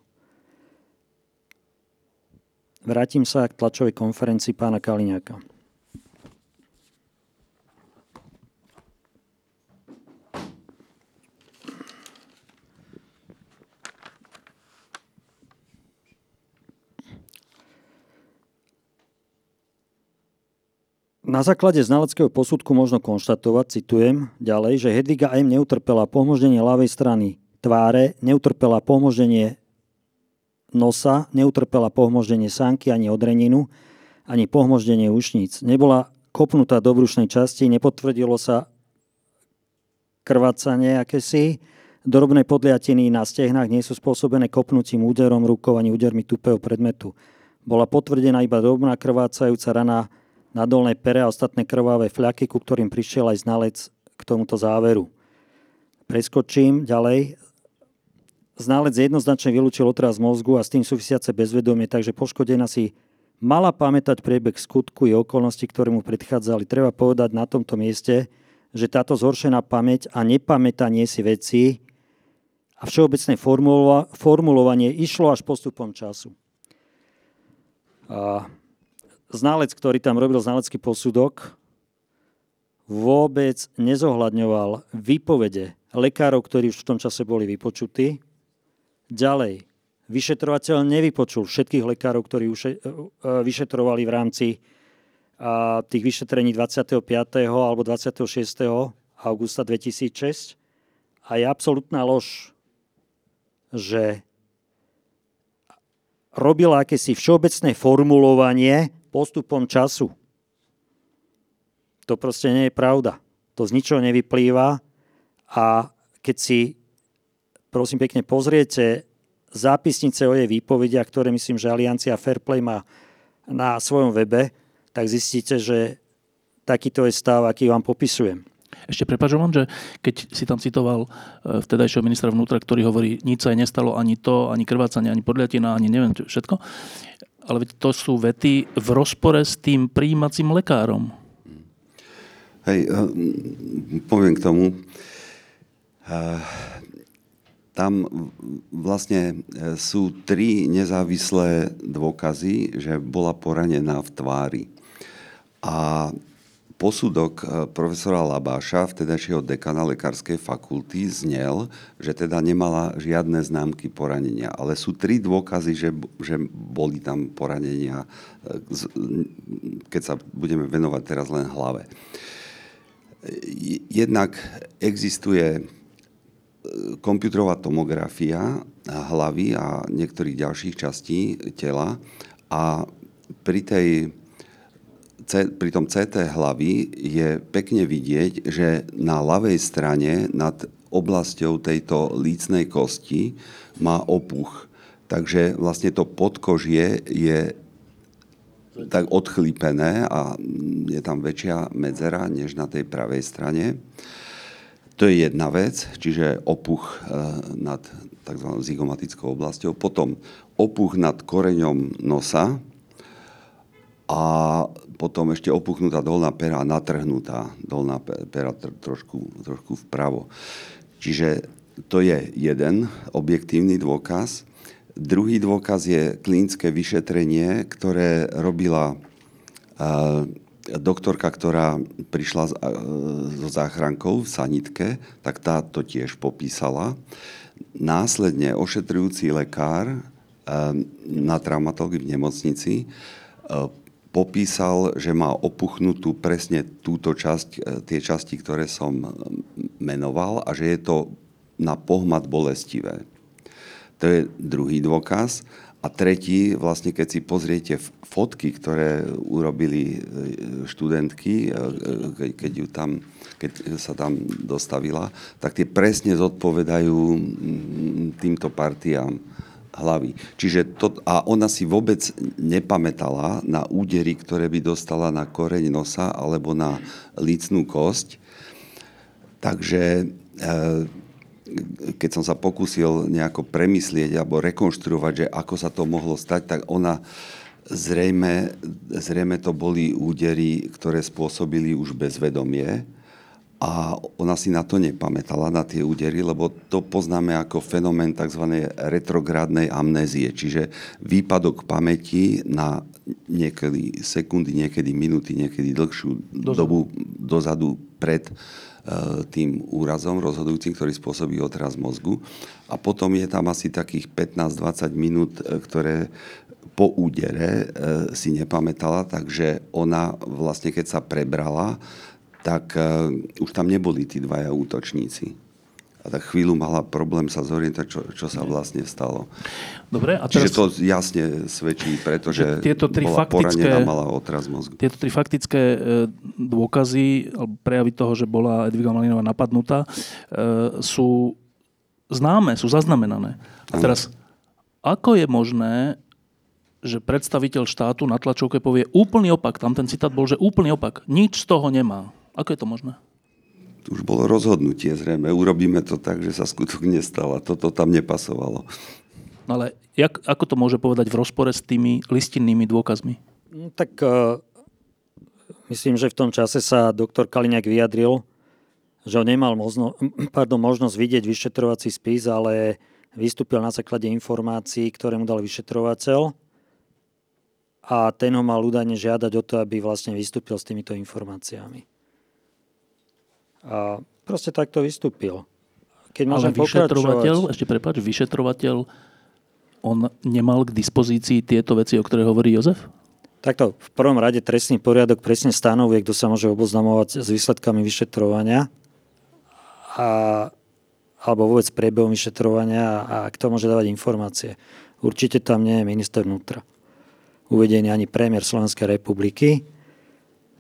Vrátim sa k tlačovej konferencii pána Kaliňáka. Na základe znaleckého posudku možno konštatovať, citujem ďalej, že Hedviga M. neutrpela pomoždenie ľavej strany tváre, neutrpela pomoždenie nosa, neutrpela pomoždenie sánky ani odreninu, ani pomoždenie ušníc. Nebola kopnutá do brušnej časti, nepotvrdilo sa krvácanie akési, drobné podliatiny na stehnách nie sú spôsobené kopnutím úderom rukou ani údermi tupého predmetu. Bola potvrdená iba drobná krvácajúca rana na dolnej pere a ostatné krvavé fľaky, ku ktorým prišiel aj znalec k tomuto záveru. Preskočím ďalej. Znalec jednoznačne vylúčil otraz mozgu a s tým súvisiace bezvedomie, takže poškodená si mala pamätať priebeh skutku i okolnosti, ktoré mu predchádzali. Treba povedať na tomto mieste, že táto zhoršená pamäť a nepamätanie si veci a všeobecné formulovanie išlo až postupom času. A znalec, ktorý tam robil znalecký posudok, vôbec nezohľadňoval výpovede lekárov, ktorí už v tom čase boli vypočutí, Ďalej, vyšetrovateľ nevypočul všetkých lekárov, ktorí e, e, vyšetrovali v rámci tých vyšetrení 25. alebo 26. augusta 2006 a je absolútna lož, že robila akési všeobecné formulovanie postupom času. To proste nie je pravda. To z ničoho nevyplýva a keď si prosím pekne, pozriete zápisnice o jej výpovediach, ktoré myslím, že Aliancia Fairplay má na svojom webe, tak zistíte, že takýto je stav, aký vám popisujem. Ešte prepáč, že keď si tam citoval e, vtedajšieho ministra vnútra, ktorý hovorí, nič sa nestalo, ani to, ani krvácanie, ani podľatina, ani neviem všetko, ale to sú vety v rozpore s tým príjímacím lekárom. Hej, e, poviem k tomu. E, tam vlastne sú tri nezávislé dôkazy, že bola poranená v tvári. A posudok e, profesora Labáša, vtedajšieho dekana lekárskej fakulty, znel, že teda nemala žiadne známky poranenia. Ale sú tri dôkazy, že, že boli tam poranenia, e, keď sa budeme venovať teraz len hlave. Jednak existuje e, komputerová tomografia hlavy a niektorých ďalších častí tela a pri tej pri tom CT hlavy je pekne vidieť, že na ľavej strane nad oblasťou tejto lícnej kosti má opuch. Takže vlastne to podkožie je tak odchlípené a je tam väčšia medzera než na tej pravej strane. To je jedna vec, čiže opuch eh, nad tzv. zygomatickou oblasťou. Potom opuch nad koreňom nosa, a potom ešte opuchnutá dolná pera a natrhnutá dolná pera trošku, trošku vpravo. Čiže to je jeden objektívny dôkaz. Druhý dôkaz je klinické vyšetrenie, ktoré robila doktorka, ktorá prišla so záchrankou v sanitke, tak tá to tiež popísala. Následne ošetrujúci lekár na traumatológii v nemocnici popísal, že má opuchnutú presne túto časť, e, tie časti, ktoré som menoval a že je to na pohmat bolestivé. To je druhý dôkaz. A tretí, vlastne keď si pozriete fotky, ktoré urobili e, študentky, e, keď, ju tam, keď sa tam dostavila, tak tie presne zodpovedajú týmto partiám hlavy. Čiže to, a ona si vôbec nepamätala na údery, ktoré by dostala na koreň nosa alebo na lícnú kosť. Takže e, keď som sa pokúsil nejako premyslieť alebo rekonštruovať, že ako sa to mohlo stať, tak ona zrejme, zrejme to boli údery, ktoré spôsobili už bezvedomie a ona si na to nepamätala, na tie údery, lebo to poznáme ako fenomén tzv. retrográdnej amnézie, čiže výpadok pamäti na niekedy sekundy, niekedy minúty, niekedy dlhšiu dozadu. dobu dozadu pred e, tým úrazom rozhodujúcim, ktorý spôsobí otraz mozgu. A potom je tam asi takých 15-20 minút, e, ktoré po údere e, si nepamätala, takže ona vlastne keď sa prebrala, tak uh, už tam neboli tí dvaja útočníci. A tak chvíľu mala problém sa zorientovať, čo, čo sa vlastne stalo. Dobre, a teraz... Čiže to jasne svedčí, pretože tieto tri bola faktické, poranená, mala otraz mozgu. Tieto tri faktické e, dôkazy, alebo prejavy toho, že bola Edviga Malinová napadnutá, e, sú známe, sú zaznamenané. A teraz, ako je možné, že predstaviteľ štátu na tlačovke povie úplný opak, tam ten citát bol, že úplný opak, nič z toho nemá. Ako je to možné? Už bolo rozhodnutie zrejme. Urobíme to tak, že sa skutok nestal a toto tam nepasovalo. No ale jak, ako to môže povedať v rozpore s tými listinnými dôkazmi? No, tak uh, myslím, že v tom čase sa doktor Kaliňák vyjadril, že on nemal možno, pardon, možnosť vidieť vyšetrovací spis, ale vystúpil na základe informácií, ktoré mu dal vyšetrovateľ a ten ho mal údajne žiadať o to, aby vlastne vystúpil s týmito informáciami. A proste takto vystúpil. Keď Ale vyšetrovateľ, pokračovať... ešte prepáč, vyšetrovateľ, on nemal k dispozícii tieto veci, o ktoré hovorí Jozef? Takto, v prvom rade trestný poriadok presne stanovuje, kto sa môže oboznamovať s výsledkami vyšetrovania a, alebo vôbec priebehom vyšetrovania a, a kto môže dávať informácie. Určite tam nie je minister vnútra. Uvedený ani premiér Slovenskej republiky.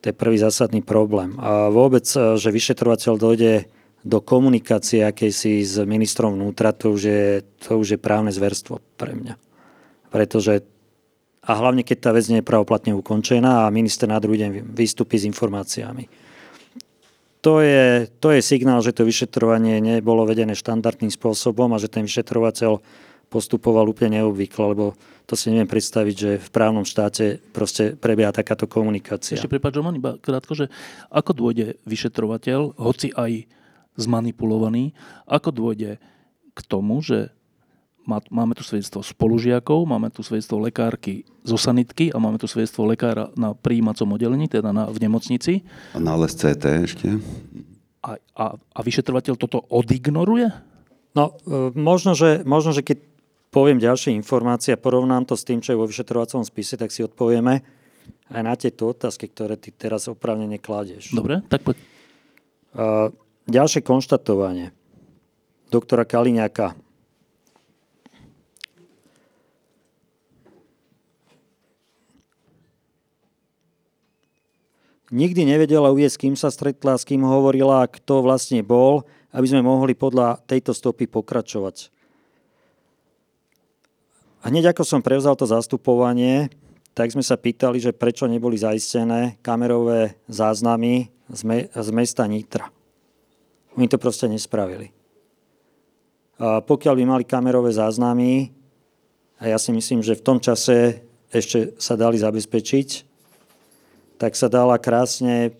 To je prvý zásadný problém. A vôbec, e, že vyšetrovateľ dojde do komunikácie akejsi s ministrom vnútra, to už je, to už je právne zverstvo pre mňa. Pretože a hlavne, keď tá vec nie je pravoplatne ukončená a minister na druhý deň vystúpi s informáciami. To je, to je signál, že to vyšetrovanie nebolo vedené štandardným spôsobom a že ten vyšetrovateľ postupoval úplne neobvykle, lebo to si neviem predstaviť, že v právnom štáte proste prebieha takáto komunikácia. Ešte prepáč, Roman, iba krátko, že ako dôjde vyšetrovateľ, hoci aj zmanipulovaný, ako dôjde k tomu, že máme tu svedectvo spolužiakov, máme tu svedectvo lekárky zo sanitky a máme tu svedectvo lekára na príjímacom oddelení, teda na, v nemocnici. A na CT ešte. A, a, a vyšetrovateľ toto odignoruje? No, e, možno že, možno, že keď poviem ďalšie informácie a porovnám to s tým, čo je vo vyšetrovacom spise, tak si odpovieme aj na tieto otázky, ktoré ty teraz opravne nekládieš. Dobre, tak poď. Uh, ďalšie konštatovanie doktora Kaliňáka nikdy nevedela uvieť, s kým sa stretla, s kým hovorila, kto vlastne bol, aby sme mohli podľa tejto stopy pokračovať. Hneď ako som prevzal to zastupovanie, tak sme sa pýtali, že prečo neboli zaistené kamerové záznamy z, me- z mesta Nitra. Oni to proste nespravili. A pokiaľ by mali kamerové záznamy, a ja si myslím, že v tom čase ešte sa dali zabezpečiť, tak sa dala krásne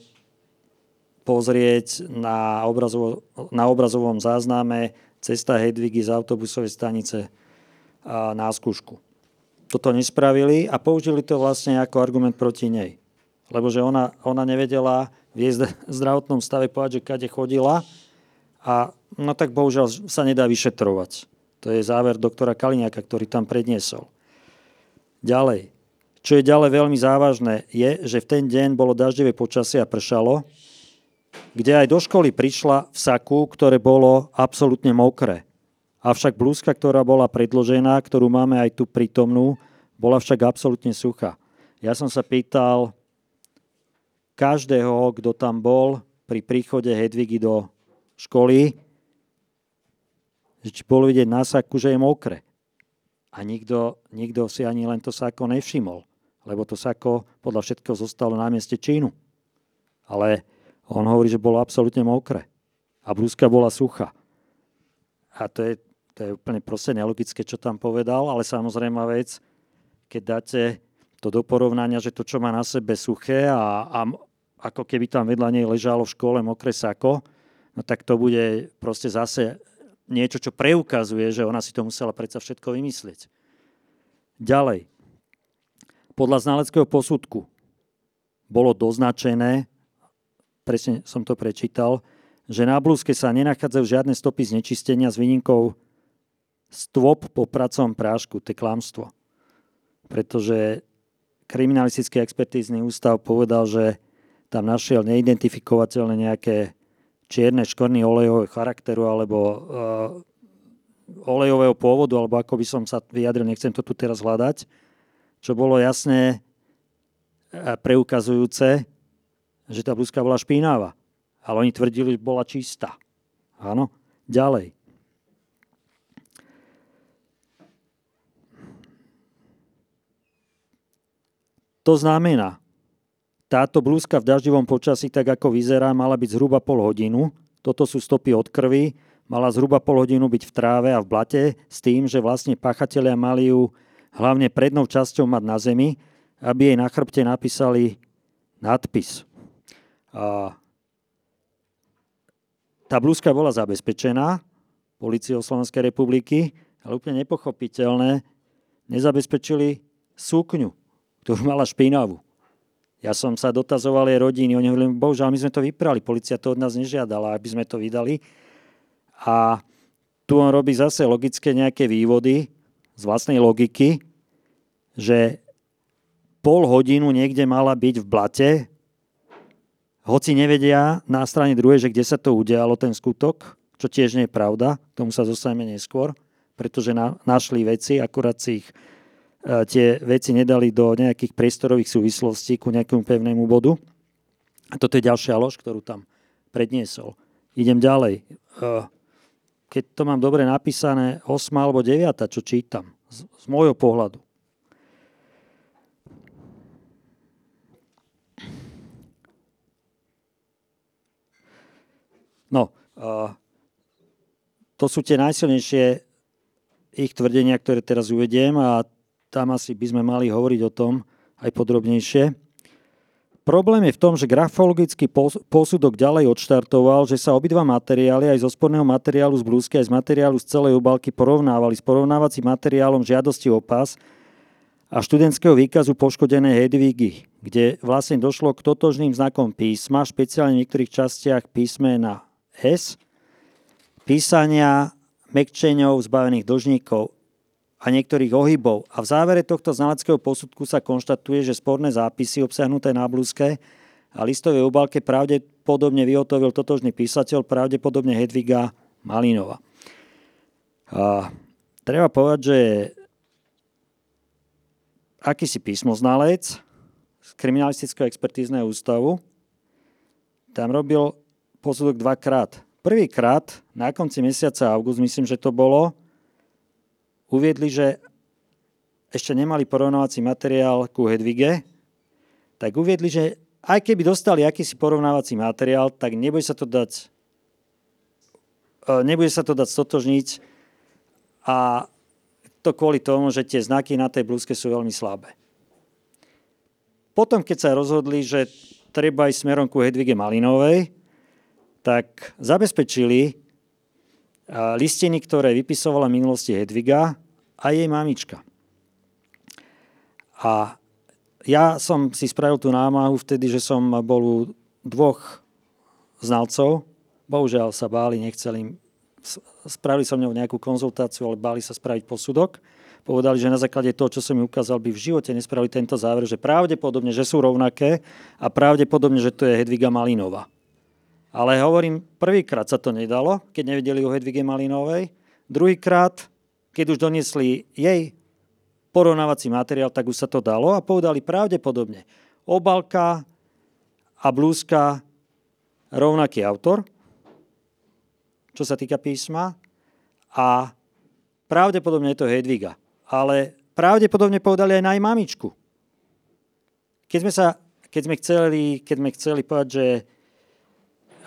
pozrieť na, obrazovo, na obrazovom zázname cesta Hedvigy z autobusovej stanice na skúšku. Toto nespravili a použili to vlastne ako argument proti nej. Lebo že ona, ona nevedela v jej zdravotnom stave povedať, že kade chodila a no tak bohužiaľ sa nedá vyšetrovať. To je záver doktora Kaliňáka, ktorý tam predniesol. Ďalej. Čo je ďalej veľmi závažné, je, že v ten deň bolo daždivé počasie a pršalo, kde aj do školy prišla v saku, ktoré bolo absolútne mokré. Avšak blúzka, ktorá bola predložená, ktorú máme aj tu prítomnú, bola však absolútne suchá. Ja som sa pýtal každého, kto tam bol pri príchode Hedvigy do školy, či bolo vidieť na saku, že je mokré. A nikto, nikto si ani len to sako nevšimol lebo to sako podľa všetkého zostalo na mieste čínu. Ale on hovorí, že bolo absolútne mokré. A blúzka bola suchá. A to je, to je úplne proste nelogické, čo tam povedal, ale samozrejme vec, keď dáte to do porovnania, že to, čo má na sebe suché a, a ako keby tam vedľa nej ležalo v škole mokré sako, no tak to bude proste zase niečo, čo preukazuje, že ona si to musela predsa všetko vymyslieť. Ďalej, podľa znaleckého posudku bolo doznačené, presne som to prečítal, že na blúzke sa nenachádzajú žiadne stopy znečistenia s výnimkou stôp po pracovom prášku. To je klamstvo. Pretože kriminalistický expertízny ústav povedal, že tam našiel neidentifikovateľné nejaké čierne škorny olejového charakteru alebo uh, olejového pôvodu, alebo ako by som sa vyjadril, nechcem to tu teraz hľadať čo bolo jasne preukazujúce, že tá blúzka bola špinavá. Ale oni tvrdili, že bola čistá. Áno. Ďalej. To znamená, táto blúzka v daždivom počasí, tak ako vyzerá, mala byť zhruba pol hodinu. Toto sú stopy od krvi. Mala zhruba pol hodinu byť v tráve a v blate s tým, že vlastne pachatelia mali ju hlavne prednou časťou mať na zemi, aby jej na chrbte napísali nadpis. A tá blúzka bola zabezpečená policiou Slovenskej republiky, ale úplne nepochopiteľné, nezabezpečili súkňu, ktorú mala špinavú. Ja som sa dotazoval jej rodiny, oni hovorili, bohužiaľ, my sme to vyprali, policia to od nás nežiadala, aby sme to vydali. A tu on robí zase logické nejaké vývody, z vlastnej logiky, že pol hodinu niekde mala byť v blate, hoci nevedia na strane druhej, že kde sa to udialo, ten skutok, čo tiež nie je pravda, tomu sa zostaneme neskôr, pretože na, našli veci, akurát si ich tie veci nedali do nejakých priestorových súvislostí ku nejakému pevnému bodu. A toto je ďalšia lož, ktorú tam predniesol. Idem ďalej. Keď to mám dobre napísané, 8 alebo 9, čo čítam, z, z môjho pohľadu. No, to sú tie najsilnejšie ich tvrdenia, ktoré teraz uvediem a tam asi by sme mali hovoriť o tom aj podrobnejšie. Problém je v tom, že grafologický posudok ďalej odštartoval, že sa obidva materiály aj zo sporného materiálu z blúzky aj z materiálu z celej obálky porovnávali s porovnávacím materiálom žiadosti o pás a študentského výkazu poškodenej Hedvigy, kde vlastne došlo k totožným znakom písma, špeciálne v niektorých častiach písmena S, písania mekčeňov zbavených dlžníkov a niektorých ohybov. A v závere tohto znaleckého posudku sa konštatuje, že sporné zápisy obsahnuté na blúzke a listovej obálke pravdepodobne vyhotovil totožný písateľ, pravdepodobne Hedviga Malinova. A treba povedať, že akýsi písmoznalec z kriminalistického expertízneho ústavu tam robil posudok dvakrát. Prvýkrát na konci mesiaca august, myslím, že to bolo, uviedli, že ešte nemali porovnávací materiál ku Hedvige, tak uviedli, že aj keby dostali akýsi porovnávací materiál, tak nebude sa to dať e, nebude sa to dať stotožniť a to kvôli tomu, že tie znaky na tej blúzke sú veľmi slabé. Potom, keď sa rozhodli, že treba ísť smerom ku Hedvige Malinovej, tak zabezpečili listiny, ktoré vypisovala minulosti Hedviga a jej mamička. A ja som si spravil tú námahu vtedy, že som bol u dvoch znalcov. Bohužiaľ sa báli, nechceli, spravili som mňou nejakú konzultáciu, ale báli sa spraviť posudok. Povedali, že na základe toho, čo som mi ukázal, by v živote nespravili tento záver, že pravdepodobne, že sú rovnaké a pravdepodobne, že to je Hedviga Malinová. Ale hovorím, prvýkrát sa to nedalo, keď nevedeli o Hedvige Malinovej. Druhýkrát keď už doniesli jej porovnávací materiál, tak už sa to dalo a povedali pravdepodobne obalka a blúzka rovnaký autor, čo sa týka písma a pravdepodobne je to Hedviga. Ale pravdepodobne povedali aj na jej mamičku. Keď sme, sa, keď sme, chceli, keď sme chceli povedať, že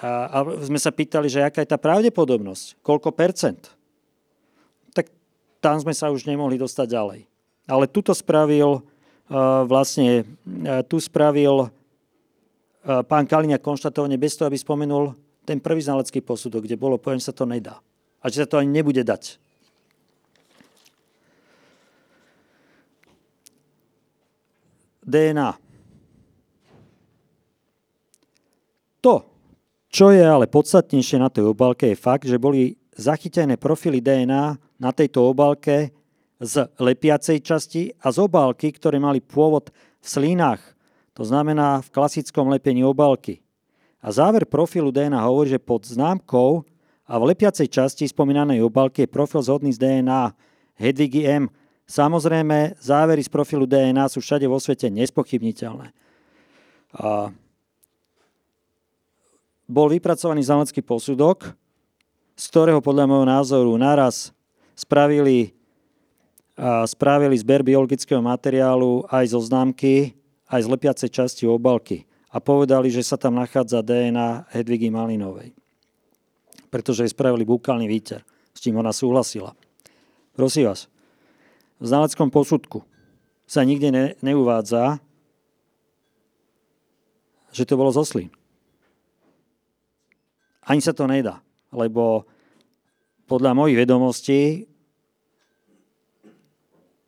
a, a sme sa pýtali, že aká je tá pravdepodobnosť, koľko percent, tam sme sa už nemohli dostať ďalej. Ale spravil uh, vlastne, uh, tu spravil uh, pán Kaliňák konštatovanie bez toho, aby spomenul ten prvý znalecký posudok, kde bolo poviem, že sa to nedá. A že sa to ani nebude dať. DNA. To, čo je ale podstatnejšie na tej obálke, je fakt, že boli zachytené profily DNA na tejto obálke z lepiacej časti a z obálky, ktoré mali pôvod v slínach, to znamená v klasickom lepení obálky. A záver profilu DNA hovorí, že pod známkou a v lepiacej časti spomínanej obálky je profil zhodný z DNA Hedvigy M. Samozrejme, závery z profilu DNA sú všade vo svete nespochybniteľné. A bol vypracovaný znalecký posudok, z ktorého podľa môjho názoru naraz spravili, spravili zber biologického materiálu aj zo známky, aj z lepiacej časti obalky a povedali, že sa tam nachádza DNA Hedvigy Malinovej. Pretože jej spravili búkalný výter, s tým ona súhlasila. Prosím vás, v znaleckom posudku sa nikde ne, neuvádza, že to bolo zo. Ani sa to nedá lebo podľa mojich vedomostí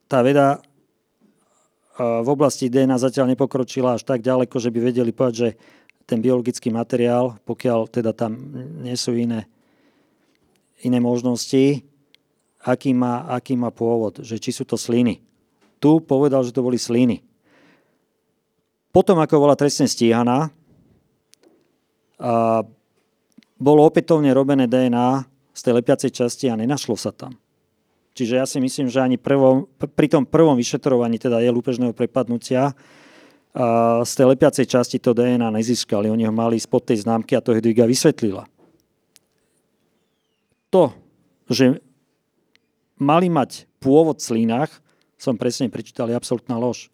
tá veda v oblasti DNA zatiaľ nepokročila až tak ďaleko, že by vedeli povedať, že ten biologický materiál, pokiaľ teda tam nie sú iné, iné možnosti, aký má, aký má pôvod, že či sú to sliny. Tu povedal, že to boli sliny. Potom, ako bola trestne stíhaná, a bolo opätovne robené DNA z tej lepiacej časti a nenašlo sa tam. Čiže ja si myslím, že ani prvom, pri tom prvom vyšetrovaní teda je lúpežného prepadnutia z tej lepiacej časti to DNA nezískali. Oni ho mali spod tej známky a to Hedviga vysvetlila. to, že mali mať pôvod v slínach, som presne prečítal, je absolútna lož.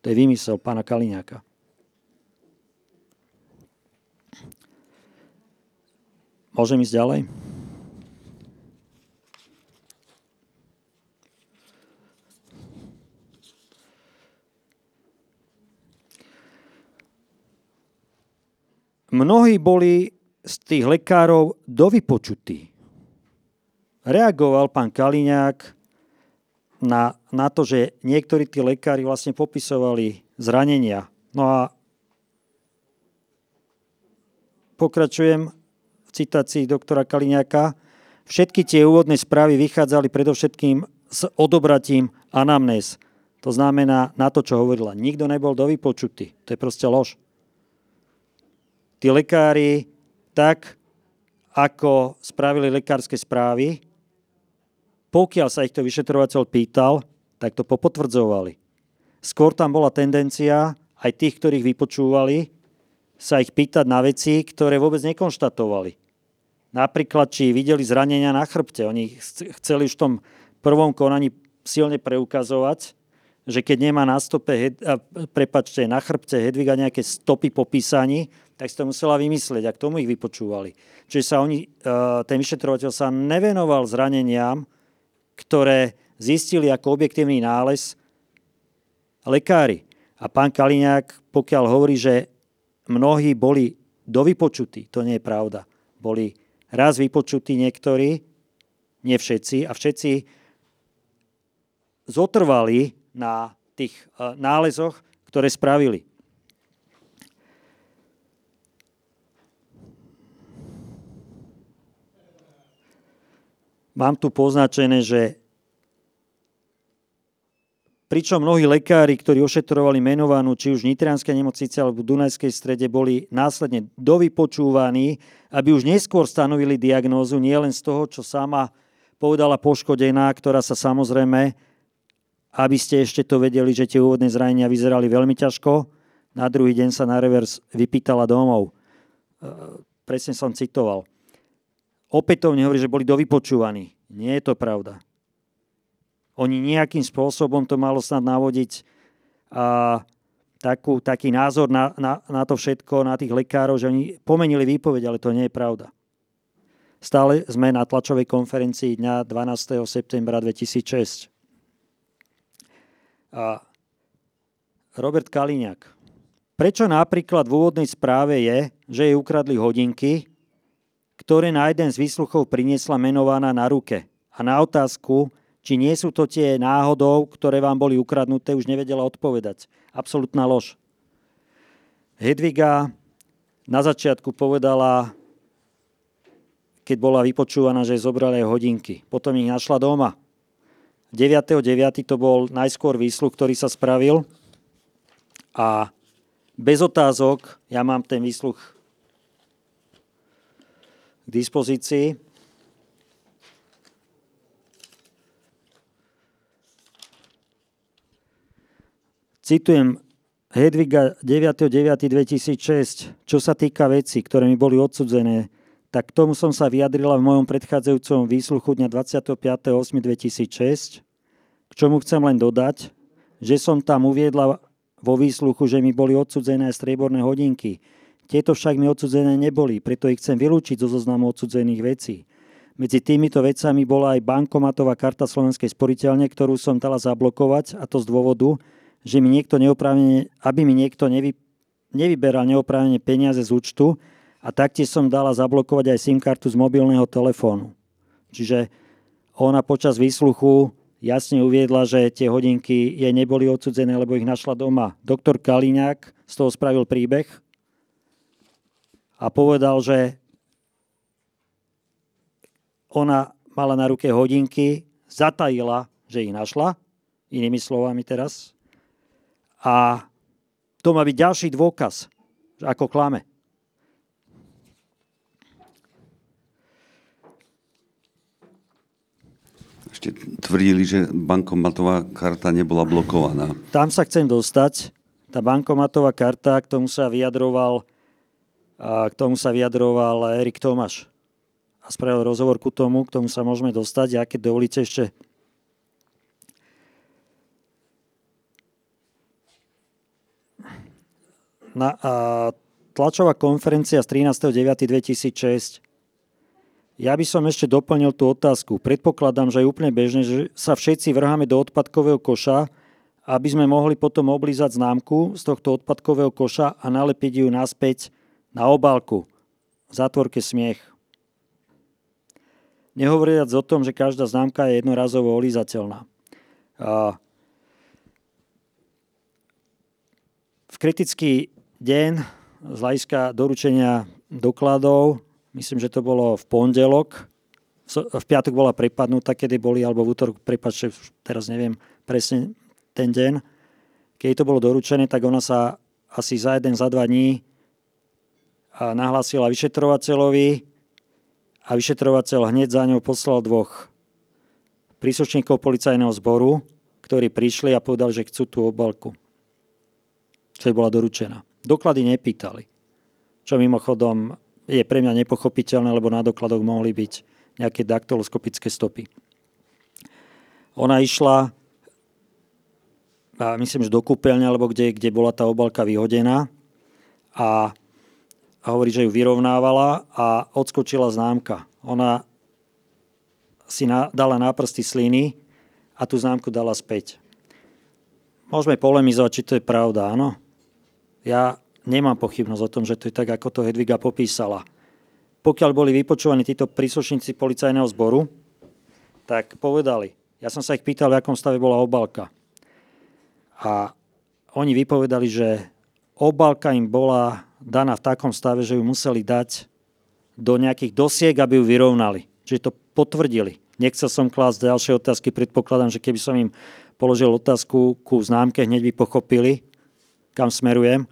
To je vymysel pána Kaliňáka. Môžem ísť ďalej? Mnohí boli z tých lekárov dovypočutí. Reagoval pán Kaliňák na, na to, že niektorí tí lekári vlastne popisovali zranenia. No a pokračujem v citácii doktora Kaliňáka. Všetky tie úvodné správy vychádzali predovšetkým s odobratím anamnéz. To znamená na to, čo hovorila. Nikto nebol dovypočutý. To je proste lož tí lekári tak, ako spravili lekárske správy, pokiaľ sa ich to vyšetrovateľ pýtal, tak to popotvrdzovali. Skôr tam bola tendencia aj tých, ktorých vypočúvali, sa ich pýtať na veci, ktoré vôbec nekonštatovali. Napríklad, či videli zranenia na chrbte. Oni chceli už v tom prvom konaní silne preukazovať, že keď nemá na stope, prepačte, na chrbte Hedviga nejaké stopy po písaní, tak si to musela vymyslieť a k tomu ich vypočúvali. Čiže sa oni, e, ten vyšetrovateľ sa nevenoval zraneniam, ktoré zistili ako objektívny nález lekári. A pán Kaliňák, pokiaľ hovorí, že mnohí boli dovypočutí, to nie je pravda. Boli raz vypočutí niektorí, nie všetci, a všetci zotrvali na tých e, nálezoch, ktoré spravili. Mám tu poznačené, že pričom mnohí lekári, ktorí ošetrovali menovanú či už Nitrianskej nemocnice alebo v Dunajskej strede, boli následne dovypočúvaní, aby už neskôr stanovili diagnózu, nielen z toho, čo sama povedala poškodená, ktorá sa samozrejme aby ste ešte to vedeli, že tie úvodné zranenia vyzerali veľmi ťažko. Na druhý deň sa na revers vypýtala domov. Presne som citoval. Opätovne hovorí, že boli dovypočúvaní. Nie je to pravda. Oni nejakým spôsobom to malo snad navodiť a takú, taký názor na, na, na to všetko, na tých lekárov, že oni pomenili výpoveď, ale to nie je pravda. Stále sme na tlačovej konferencii dňa 12. septembra 2006. A Robert Kaliňák. Prečo napríklad v úvodnej správe je, že jej ukradli hodinky, ktoré na jeden z výsluchov priniesla menovaná na ruke. A na otázku, či nie sú to tie náhodou, ktoré vám boli ukradnuté, už nevedela odpovedať. Absolutná lož. Hedviga na začiatku povedala, keď bola vypočúvaná, že zobrali aj hodinky. Potom ich našla doma. 9.9. to bol najskôr výsluh, ktorý sa spravil a bez otázok, ja mám ten výsluh k dispozícii. Citujem Hedviga 9.9.2006, čo sa týka veci, ktoré mi boli odsudzené, tak k tomu som sa vyjadrila v mojom predchádzajúcom výsluchu dňa 25.8.2006, k čomu chcem len dodať, že som tam uviedla vo výsluchu, že mi boli odsudzené strieborné hodinky. Tieto však mi odsudzené neboli, preto ich chcem vylúčiť zo zoznamu odsudzených vecí. Medzi týmito vecami bola aj bankomatová karta Slovenskej sporiteľne, ktorú som dala zablokovať, a to z dôvodu, že mi niekto aby mi niekto nevy, nevyberal neoprávnene peniaze z účtu, a taktiež som dala zablokovať aj SIM kartu z mobilného telefónu. Čiže ona počas výsluchu jasne uviedla, že tie hodinky jej neboli odsudzené, lebo ich našla doma. Doktor Kaliňák z toho spravil príbeh a povedal, že ona mala na ruke hodinky, zatajila, že ich našla, inými slovami teraz, a to má byť ďalší dôkaz, ako klame. ešte tvrdili, že bankomatová karta nebola blokovaná. Tam sa chcem dostať. Tá bankomatová karta, k tomu sa vyjadroval, k tomu sa vyjadroval Erik Tomáš. a spravil rozhovor ku tomu, k tomu sa môžeme dostať. Ja keď dovolíte ešte na, a, tlačová konferencia z 13.9.2006 ja by som ešte doplnil tú otázku. Predpokladám, že je úplne bežné, že sa všetci vrháme do odpadkového koša, aby sme mohli potom oblízať známku z tohto odpadkového koša a nalepiť ju naspäť na obálku. V zátvorke smiech. Nehovoriac o tom, že každá známka je jednorazovo olízateľná. V kritický deň z hľadiska doručenia dokladov myslím, že to bolo v pondelok, v piatok bola prepadnutá, kedy boli, alebo v útorok, prepačte, teraz neviem presne ten deň. Keď to bolo doručené, tak ona sa asi za jeden, za dva dní nahlásila vyšetrovateľovi a vyšetrovateľ hneď za ňou poslal dvoch príslušníkov policajného zboru, ktorí prišli a povedali, že chcú tú obalku, čo bola doručená. Doklady nepýtali, čo mimochodom je pre mňa nepochopiteľné, lebo na dokladoch mohli byť nejaké daktoloskopické stopy. Ona išla, a myslím, že do kúpeľne, alebo kde, kde bola tá obalka vyhodená a, a hovorí, že ju vyrovnávala a odskočila známka. Ona si na, dala na prsty sliny a tú známku dala späť. Môžeme polemizovať, či to je pravda, áno. Ja nemám pochybnosť o tom, že to je tak, ako to Hedviga popísala. Pokiaľ boli vypočúvaní títo príslušníci policajného zboru, tak povedali, ja som sa ich pýtal, v akom stave bola obalka. A oni vypovedali, že obalka im bola daná v takom stave, že ju museli dať do nejakých dosiek, aby ju vyrovnali. Čiže to potvrdili. Nechcel som klásť ďalšie otázky, predpokladám, že keby som im položil otázku ku známke, hneď by pochopili, kam smerujem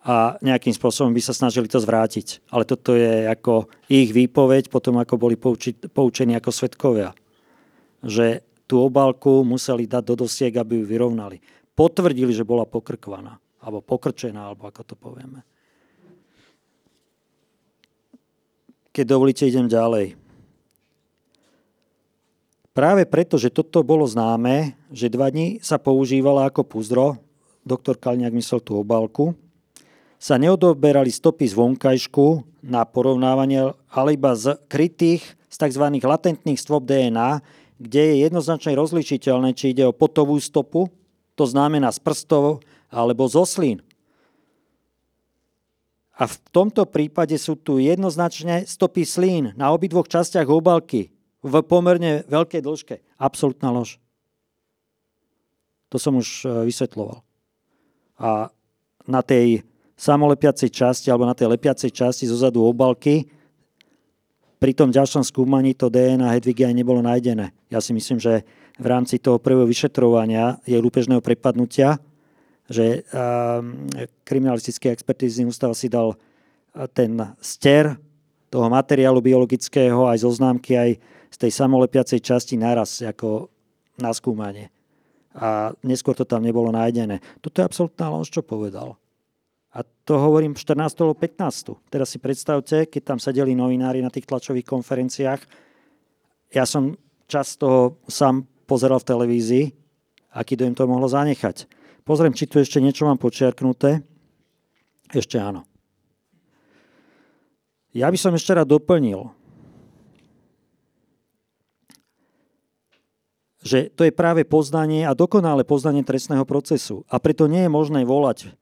a nejakým spôsobom by sa snažili to zvrátiť. Ale toto je ako ich výpoveď, potom ako boli pouči, poučení ako svetkovia. Že tú obálku museli dať do dosiek, aby ju vyrovnali. Potvrdili, že bola pokrkvaná, alebo pokrčená, alebo ako to povieme. Keď dovolíte, idem ďalej. Práve preto, že toto bolo známe, že dva dní sa používala ako púzdro, doktor Kalniak myslel tú obálku, sa neodoberali stopy z vonkajšku na porovnávanie, ale iba z krytých, z tzv. latentných stôp DNA, kde je jednoznačne rozličiteľné, či ide o potovú stopu, to znamená z prstov alebo z oslín. A v tomto prípade sú tu jednoznačne stopy slín na obidvoch častiach obalky v pomerne veľkej dĺžke. Absolutná lož. To som už e, vysvetloval. A na tej samolepiacej časti alebo na tej lepiacej časti zozadu obalky. Pri tom ďalšom skúmaní to DNA Hedvigy aj nebolo nájdené. Ja si myslím, že v rámci toho prvého vyšetrovania je lúpežného prepadnutia, že kriminalistický expertízny ústav si dal ten ster toho materiálu biologického aj zoznámky aj z tej samolepiacej časti naraz ako na skúmanie. A neskôr to tam nebolo nájdené. Toto je absolútna lož, čo povedal. A to hovorím 14. alebo 15. Teraz si predstavte, keď tam sedeli novinári na tých tlačových konferenciách. Ja som čas toho sám pozeral v televízii, aký dojem to mohlo zanechať. Pozriem, či tu ešte niečo mám počiarknuté. Ešte áno. Ja by som ešte rád doplnil, že to je práve poznanie a dokonalé poznanie trestného procesu. A preto nie je možné volať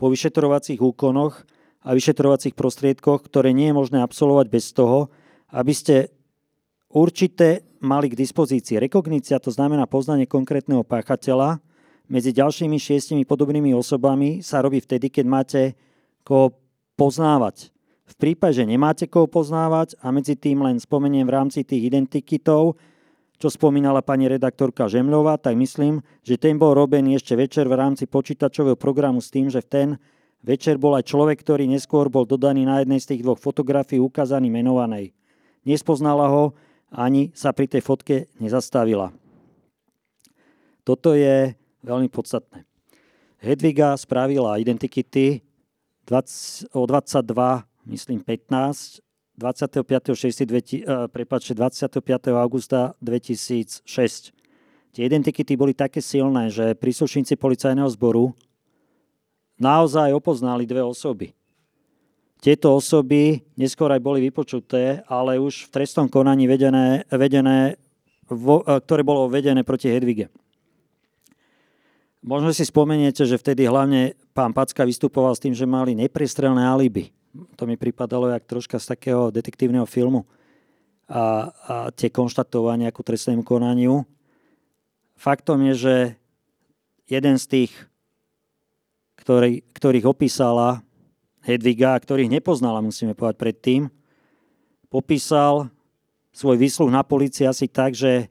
po vyšetrovacích úkonoch a vyšetrovacích prostriedkoch, ktoré nie je možné absolvovať bez toho, aby ste určité mali k dispozícii. Rekognícia to znamená poznanie konkrétneho páchateľa. Medzi ďalšími šiestimi podobnými osobami sa robí vtedy, keď máte koho poznávať. V prípade, že nemáte koho poznávať a medzi tým len spomeniem v rámci tých identikitov, čo spomínala pani redaktorka Žemľová, tak myslím, že ten bol robený ešte večer v rámci počítačového programu s tým, že v ten večer bol aj človek, ktorý neskôr bol dodaný na jednej z tých dvoch fotografií ukázaný menovanej. Nespoznala ho, ani sa pri tej fotke nezastavila. Toto je veľmi podstatné. Hedviga spravila identikity o 22, myslím 15, 25. 25. augusta 2006. Tie identikity boli také silné, že príslušníci policajného zboru naozaj opoznali dve osoby. Tieto osoby neskôr aj boli vypočuté, ale už v trestnom konaní vedené, vedené, vo, e, ktoré bolo vedené proti Hedvige. Možno si spomeniete, že vtedy hlavne pán Packa vystupoval s tým, že mali neprestrelné alibi. To mi pripadalo jak troška z takého detektívneho filmu. A, a tie konštatovania ku trestnému konaniu. Faktom je, že jeden z tých, ktorý, ktorých opísala Hedviga, ktorých nepoznala, musíme povedať predtým, popísal svoj výsluh na policii asi tak, že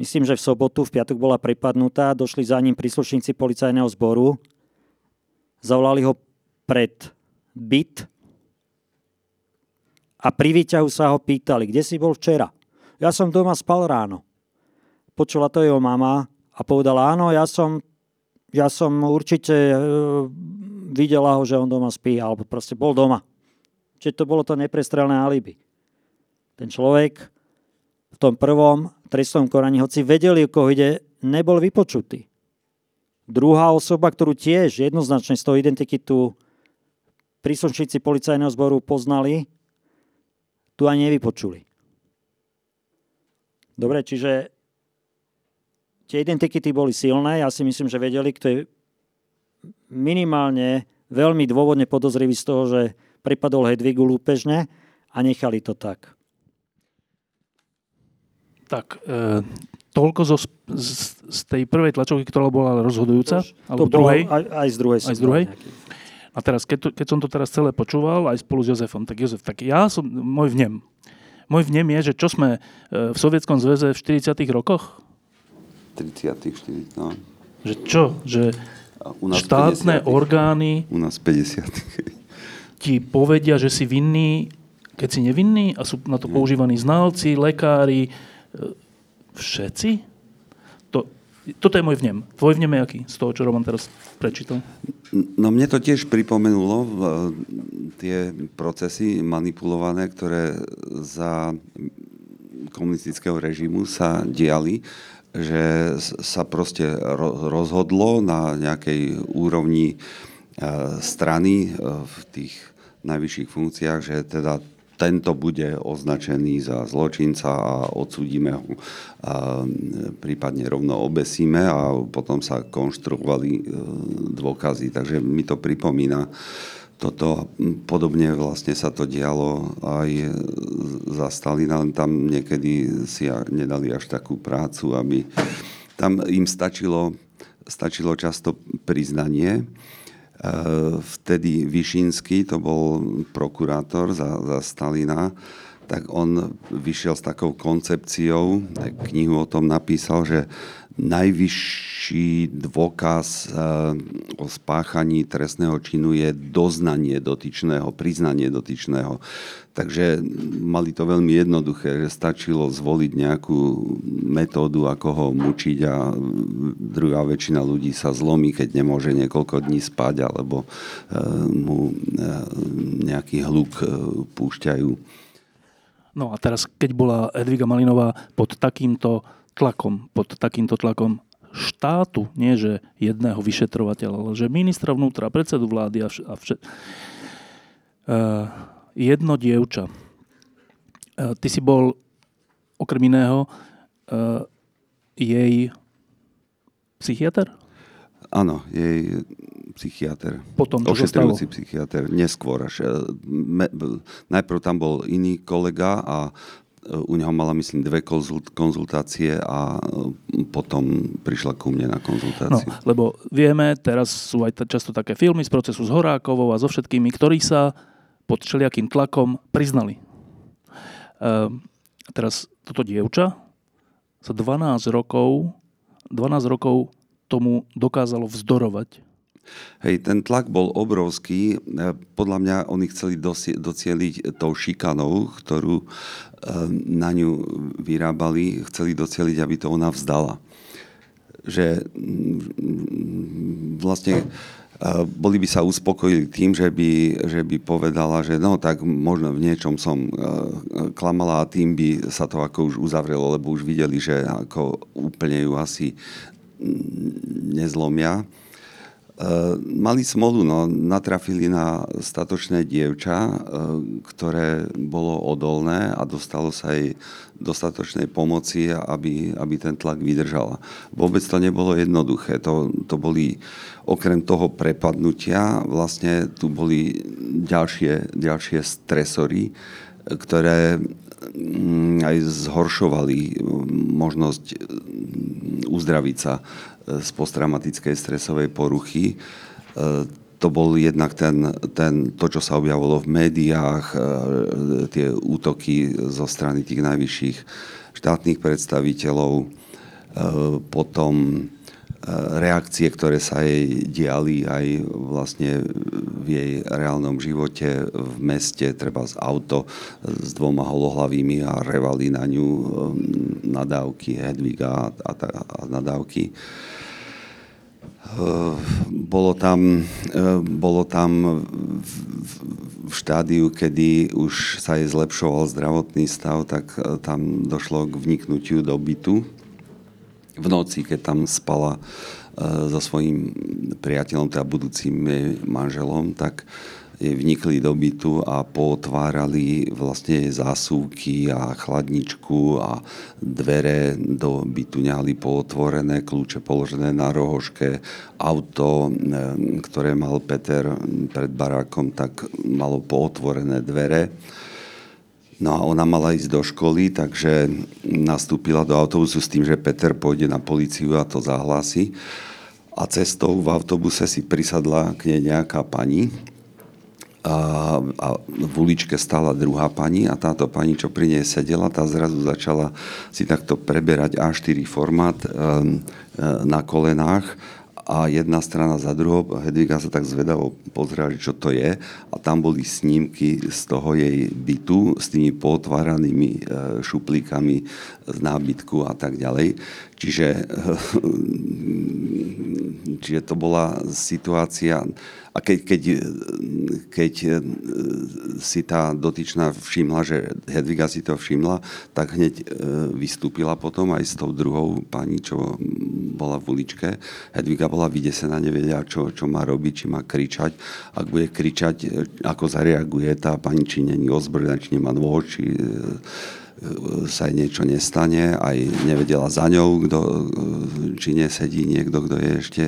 myslím, že v sobotu, v piatok bola prepadnutá, došli za ním príslušníci policajného zboru, zavolali ho pred byt a pri výťahu sa ho pýtali, kde si bol včera. Ja som doma spal ráno. Počula to jeho mama a povedala, áno, ja som, ja som určite e, videla ho, že on doma spí, alebo proste bol doma. Čiže to bolo to neprestrelné alibi. Ten človek v tom prvom trestnom koraní, hoci vedeli, o koho ide, nebol vypočutý. Druhá osoba, ktorú tiež jednoznačne z toho identikitu príslušníci policajného zboru poznali, tu ani nevypočuli. Dobre, čiže tie identikity boli silné, ja si myslím, že vedeli, kto je minimálne veľmi dôvodne podozrivý z toho, že pripadol Hedvigu lúpežne a nechali to tak. Tak, e, toľko zo, z, z tej prvej tlačovky, ktorá bola rozhodujúca? To, alebo to druhej? Aj, aj z druhej. Aj z druhej? A teraz, keď, to, keď som to teraz celé počúval, aj spolu s Jozefom, tak Jozef, tak ja som, môj vnem. Môj vnem je, že čo sme e, v Sovietskom zväze v 40 rokoch? 30 40 no. Že čo? Že u nás štátne 50. orgány u nás 50. ti povedia, že si vinný, keď si nevinný a sú na to používaní znalci, lekári, všetci? To, toto je môj vnem. Tvoj vnem je aký z toho, čo Roman teraz prečítal? No mne to tiež pripomenulo e, tie procesy manipulované, ktoré za komunistického režimu sa diali že sa proste rozhodlo na nejakej úrovni e, strany e, v tých najvyšších funkciách, že teda tento bude označený za zločinca a odsúdime ho a prípadne rovno obesíme a potom sa konštruovali e, dôkazy. Takže mi to pripomína toto podobne vlastne sa to dialo aj za Stalina, len tam niekedy si nedali až takú prácu, aby tam im stačilo, stačilo často priznanie. E, vtedy Višinský, to bol prokurátor za, za Stalina, tak on vyšiel s takou koncepciou, knihu o tom napísal, že najvyšší dôkaz eh, o spáchaní trestného činu je doznanie dotyčného, priznanie dotyčného. Takže mali to veľmi jednoduché, že stačilo zvoliť nejakú metódu, ako ho mučiť a druhá väčšina ľudí sa zlomí, keď nemôže niekoľko dní spať alebo eh, mu eh, nejaký hluk púšťajú. No a teraz, keď bola Edviga Malinová pod takýmto tlakom, pod takýmto tlakom štátu, nie že jedného vyšetrovateľa, ale že ministra vnútra, predsedu vlády a, vš- a všet... Uh, jedno dievča. Uh, ty si bol okrem iného uh, jej psychiatr? Áno, jej psychiatr. Potom, čo Ošetrujúci psychiatr, neskôr až. Me, najprv tam bol iný kolega a u neho mala, myslím, dve konzultácie a e, potom prišla ku mne na konzultáciu. No, lebo vieme, teraz sú aj často také filmy z procesu s Horákovou a so všetkými, ktorí sa pod všelijakým tlakom priznali. Uh, teraz toto dievča za 12 rokov, 12 rokov tomu dokázalo vzdorovať. Hej, ten tlak bol obrovský. E, podľa mňa oni chceli docieliť tou šikanou, ktorú Ehm, na ňu vyrábali, chceli doceliť, aby to ona vzdala. Že mm, vlastne boli by sa uspokojili tým, že by, že by povedala, že no tak možno v niečom som klamala a tým by sa to ako už uzavrelo, lebo už videli, že ako úplne ju asi nezlomia. Eh, mali smolu, no, natrafili na statočné dievča, eh, ktoré bolo odolné a dostalo sa jej dostatočnej pomoci, aby, aby ten tlak vydržala. Vôbec to nebolo jednoduché. To, to boli, okrem toho prepadnutia, vlastne tu boli ďalšie, ďalšie stresory, ktoré mm, aj zhoršovali možnosť uzdraviť sa z posttraumatickej stresovej poruchy. E, to bol jednak ten, ten, to, čo sa objavilo v médiách, e, tie útoky zo strany tých najvyšších štátnych predstaviteľov, e, potom reakcie, ktoré sa jej diali aj vlastne v jej reálnom živote v meste, treba z auto s dvoma holohlavými a revali na ňu nadávky Hedviga a, a, a nadávky. Eh, bolo tam, eh, bolo tam v štádiu, kedy už sa jej zlepšoval zdravotný stav, tak eh, tam došlo k vniknutiu do bytu. V noci, keď tam spala so svojím priateľom, teda budúcim manželom, tak vnikli do bytu a potvárali vlastne zásuvky a chladničku a dvere do bytu nehali pootvorené, kľúče položené na rohožke, auto, e, ktoré mal Peter pred barákom, tak malo pootvorené dvere. No a ona mala ísť do školy, takže nastúpila do autobusu s tým, že Peter pôjde na policiu a to zahlási. A cestou v autobuse si prisadla k nej nejaká pani, a, a v uličke stála druhá pani a táto pani, čo pri nej sedela, tá zrazu začala si takto preberať A4 formát um, na kolenách a jedna strana za druhou. Hedviga sa tak zvedavo pozrela, čo to je a tam boli snímky z toho jej bytu s tými potváranými e, šuplíkami z nábytku a tak ďalej. Čiže, čiže to bola situácia a keď, keď, keď e, si tá dotyčná všimla, že Hedviga si to všimla, tak hneď e, vystúpila potom aj s tou druhou pani, čo bola v uličke. Hedviga bola vydesená, nevedela, čo, čo má robiť, či má kričať. Ak bude kričať, ako zareaguje tá pani, či není ozbrojená, či nemá nôž, či sa jej niečo nestane, aj nevedela za ňou, kdo, či nesedí niekto, kto je ešte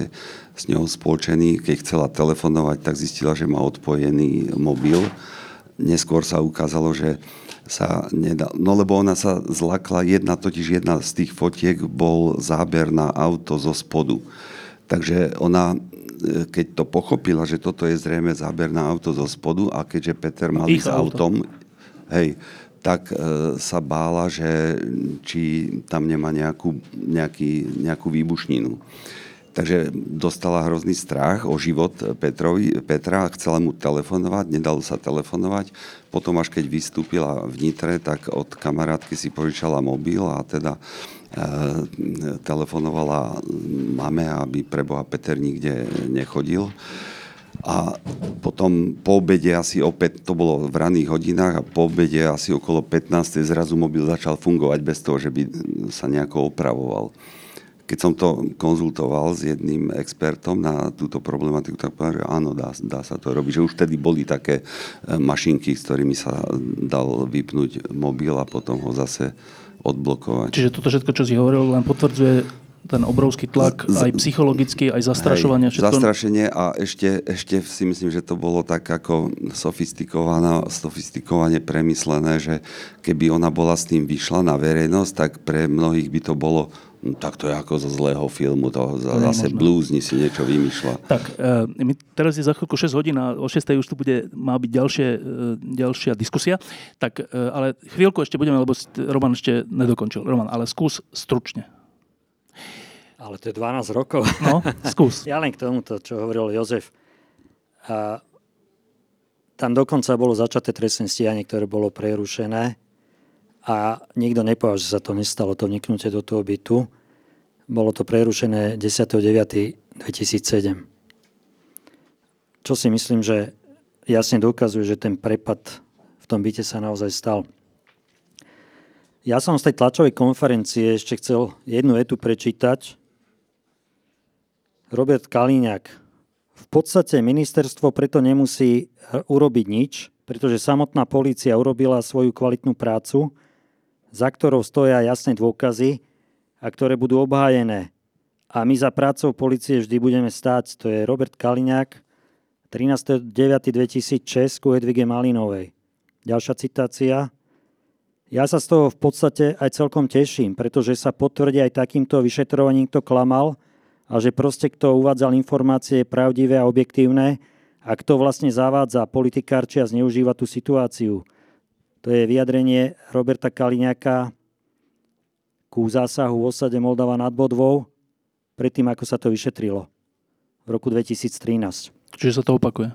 s ňou spoločený. Keď chcela telefonovať, tak zistila, že má odpojený mobil. Neskôr sa ukázalo, že sa nedá... No lebo ona sa zlakla, jedna, totiž jedna z tých fotiek bol záber na auto zo spodu. Takže ona e, keď to pochopila, že toto je zrejme záber na auto zo spodu a keďže Peter mal ísť autom, hej, tak e, sa bála, že či tam nemá nejakú, nejaký, nejakú výbušninu. Takže dostala hrozný strach o život Petrovi, Petra, chcela mu telefonovať, nedalo sa telefonovať. Potom až keď vystúpila v Nitre, tak od kamarátky si požičala mobil a teda e, telefonovala mame, aby preboha Peter nikde nechodil. A potom po obede asi opäť, to bolo v raných hodinách a po obede asi okolo 15. zrazu mobil začal fungovať bez toho, že by sa nejako opravoval keď som to konzultoval s jedným expertom na túto problematiku, tak povedal, že áno, dá, dá sa to robiť. Že už vtedy boli také e, mašinky, s ktorými sa dal vypnúť mobil a potom ho zase odblokovať. Čiže toto všetko, čo si hovoril, len potvrdzuje ten obrovský tlak, aj psychologický, aj zastrašovanie. Hej, zastrašenie a ešte, ešte si myslím, že to bolo tak ako sofistikovane premyslené, že keby ona bola s tým vyšla na verejnosť, tak pre mnohých by to bolo No, tak to je ako zo zlého filmu, to, to zase blúzni si niečo vymýšľa. Tak, e, my teraz je za chvíľku 6 hodín a o 6 už tu bude, má byť ďalšie, e, ďalšia diskusia. Tak, e, ale chvíľku ešte budeme, lebo Roman ešte nedokončil. Roman, ale skús stručne. Ale to je 12 rokov. No, skús. ja len k tomuto, čo hovoril Jozef. A tam dokonca bolo začaté trestné stíhanie, ktoré bolo prerušené a nikto nepovedal, že sa to nestalo, to vniknutie do toho bytu. Bolo to prerušené 10.9.2007. čo si myslím, že jasne dokazuje, že ten prepad v tom byte sa naozaj stal. Ja som z tej tlačovej konferencie ešte chcel jednu etu prečítať. Robert Kalíňák. V podstate ministerstvo preto nemusí urobiť nič, pretože samotná polícia urobila svoju kvalitnú prácu, za ktorou stoja jasné dôkazy a ktoré budú obhájené. A my za prácou policie vždy budeme stáť. To je Robert Kaliňák, 13.9.2006 ku Hedvige Malinovej. Ďalšia citácia. Ja sa z toho v podstate aj celkom teším, pretože sa potvrdí aj takýmto vyšetrovaním, kto klamal a že proste kto uvádzal informácie pravdivé a objektívne, a kto vlastne zavádza politikárči a zneužíva tú situáciu. To je vyjadrenie Roberta Kaliňáka ku zásahu v osade Moldava nad Bodvou, predtým ako sa to vyšetrilo v roku 2013. Čiže sa to opakuje?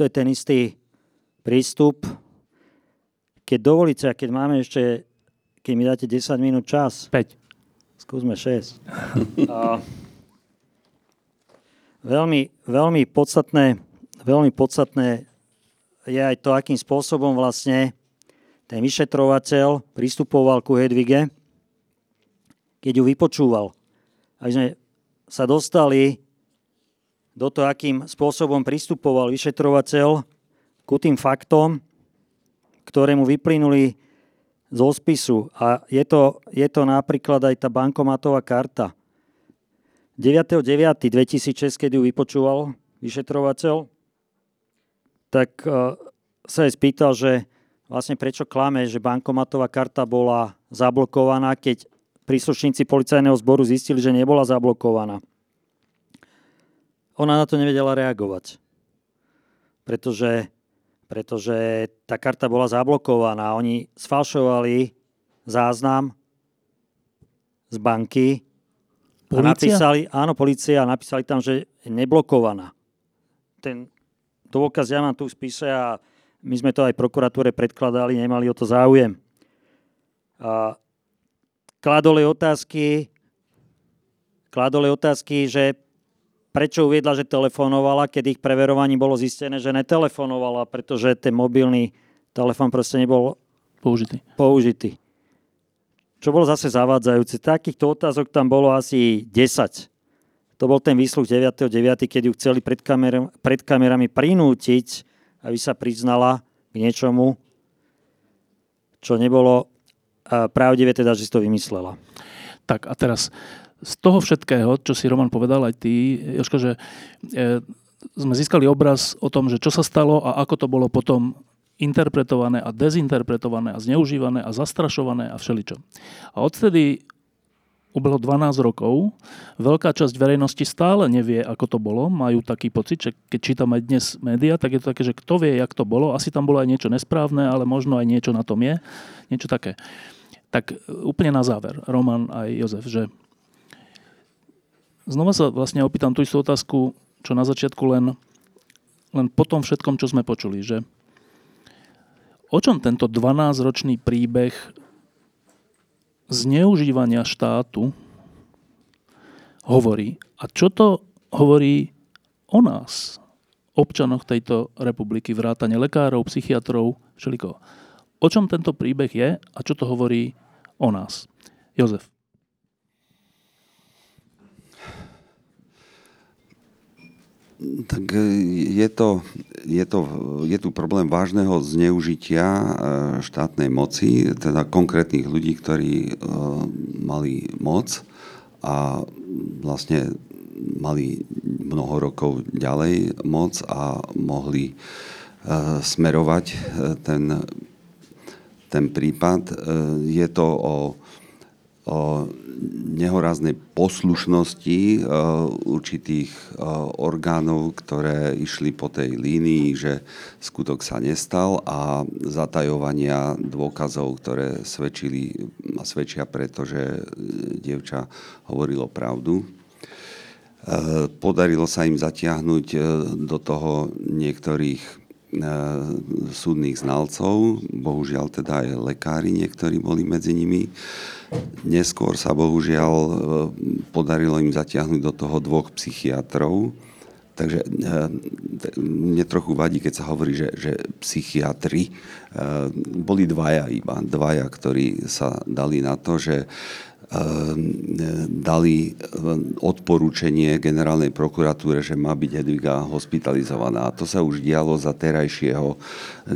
To je ten istý prístup. Keď dovolíte, a keď máme ešte, keď mi dáte 10 minút čas. 5. Skúsme 6. a, Veľmi, veľmi, podstatné, veľmi podstatné je aj to, akým spôsobom vlastne ten vyšetrovateľ pristupoval ku Hedvige, keď ju vypočúval. Aby sme sa dostali do toho, akým spôsobom pristupoval vyšetrovateľ ku tým faktom, ktoré mu vyplynuli zo spisu. A je to, je to napríklad aj tá bankomatová karta. 9.9.2006, keď ju vypočúval vyšetrovateľ, tak uh, sa aj spýtal, že vlastne prečo klame, že bankomatová karta bola zablokovaná, keď príslušníci policajného zboru zistili, že nebola zablokovaná. Ona na to nevedela reagovať, pretože, pretože tá karta bola zablokovaná. Oni sfalšovali záznam z banky, Polícia? A napísali, áno, policia, a napísali tam, že je neblokovaná. Ten dôkaz ja mám tu v spise a my sme to aj prokuratúre predkladali, nemali o to záujem. A kladoli otázky, kladoli otázky, že prečo uviedla, že telefonovala, keď ich preverovaní bolo zistené, že netelefonovala, pretože ten mobilný telefon proste nebol použitý. použitý čo bolo zase zavádzajúce. Takýchto otázok tam bolo asi 10. To bol ten výsluh 9.9., keď ju chceli pred, kamer- pred kamerami prinútiť, aby sa priznala k niečomu, čo nebolo pravdivé, teda, že si to vymyslela. Tak a teraz z toho všetkého, čo si Roman povedal aj ty, Jožko, že e, sme získali obraz o tom, že čo sa stalo a ako to bolo potom interpretované a dezinterpretované a zneužívané a zastrašované a všeličo. A odtedy ubehlo 12 rokov, veľká časť verejnosti stále nevie, ako to bolo, majú taký pocit, že keď čítame dnes médiá, tak je to také, že kto vie, jak to bolo, asi tam bolo aj niečo nesprávne, ale možno aj niečo na tom je, niečo také. Tak úplne na záver, Roman aj Jozef, že znova sa vlastne opýtam tú istú otázku, čo na začiatku len, len po tom všetkom, čo sme počuli, že O čom tento 12-ročný príbeh zneužívania štátu hovorí? A čo to hovorí o nás, občanoch tejto republiky, vrátane lekárov, psychiatrov, všelikoho? O čom tento príbeh je a čo to hovorí o nás? Jozef. Tak e, je, to, je, to, je tu problém vážneho zneužitia e, štátnej moci, teda konkrétnych ľudí, ktorí e, mali moc a vlastne mali mnoho rokov ďalej moc a mohli smerovať ten, ten prípad. Je to o, o nehoráznej poslušnosti eh, určitých eh, orgánov, ktoré išli po tej línii, že skutok sa nestal a zatajovania dôkazov, ktoré svedčili a svedčia preto, že dievča hovorilo pravdu. Eh, podarilo sa im zatiahnuť do toho niektorých súdnych znalcov, bohužiaľ teda aj lekári niektorí boli medzi nimi. Neskôr sa bohužiaľ e, podarilo im zatiahnuť do toho dvoch psychiatrov, Takže mne trochu vadí, keď sa hovorí, že, že psychiatri boli dvaja iba, dvaja, ktorí sa dali na to, že dali ehm, odporúčanie generálnej prokuratúre, že má byť Hedviga hospitalizovaná. A to sa už dialo za terajšieho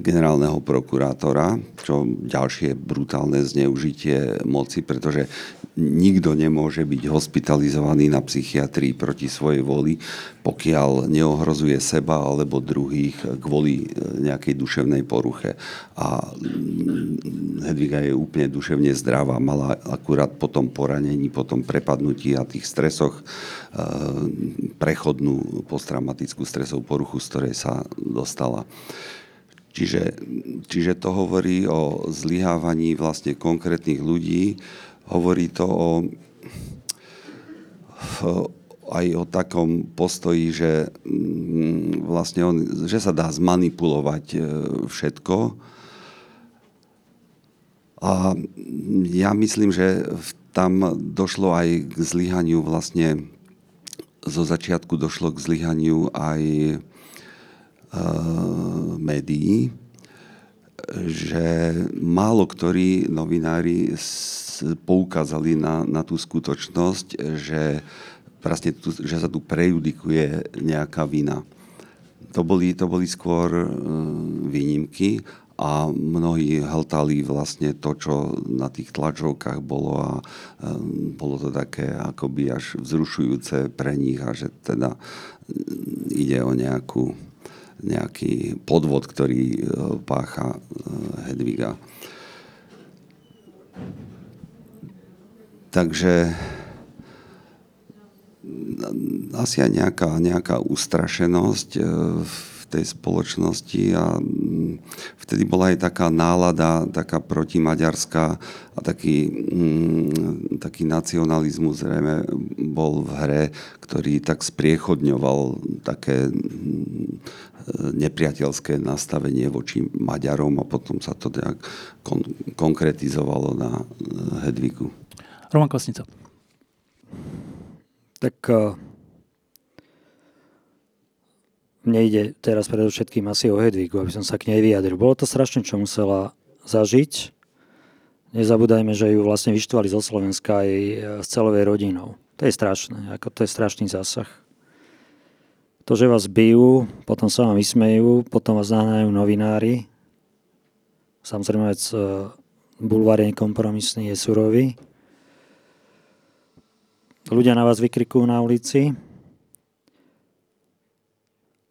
generálneho prokurátora, čo ďalšie brutálne zneužitie moci, pretože nikto nemôže byť hospitalizovaný na psychiatrii proti svojej voli, pokiaľ neohrozuje seba alebo druhých kvôli e, nejakej duševnej poruche. A mm, Hedviga je úplne duševne zdravá, mala akurát po tom poranení, po tom prepadnutí a tých stresoch e, prechodnú posttraumatickú stresovú poruchu, z ktorej sa dostala. Čiže, čiže to hovorí o zlyhávaní vlastne konkrétnych ľudí, hovorí to o, aj o takom postoji, že mm, vlastne on, že sa dá zmanipulovať e, všetko. A ja myslím, že tam došlo aj k zlyhaniu vlastne zo začiatku došlo k zlyhaniu aj e, médií, že málo ktorí novinári poukázali na, na tú skutočnosť, že vlastne tu, že sa tu prejudikuje nejaká vina. To boli, to boli skôr e, výnimky a mnohí hltali vlastne to, čo na tých tlačovkách bolo a e, bolo to také akoby až vzrušujúce pre nich a že teda e, ide o nejakú, nejaký podvod, ktorý pácha Hedviga. Takže asi aj nejaká, nejaká ustrašenosť e, v tej spoločnosti a mm, vtedy bola aj taká nálada, taká protimaďarská a taký, mm, taký nacionalizmus zrejme bol v hre, ktorý tak spriechodňoval také mm, nepriateľské nastavenie voči Maďarom a potom sa to nejak kon- konkretizovalo na e, Hedvigu. Roman Kvasnica. Tak uh, mne ide teraz predovšetkým asi o Hedvigu, aby som sa k nej vyjadril. Bolo to strašne, čo musela zažiť. Nezabúdajme, že ju vlastne vyštvali zo Slovenska aj e, s celovej rodinou. To je strašné, ako to je strašný zásah. To, že vás bijú, potom sa vám vysmejú, potom vás nahnajú novinári. Samozrejme, vec e, bulvár je kompromisný, je surový ľudia na vás vykrikujú na ulici,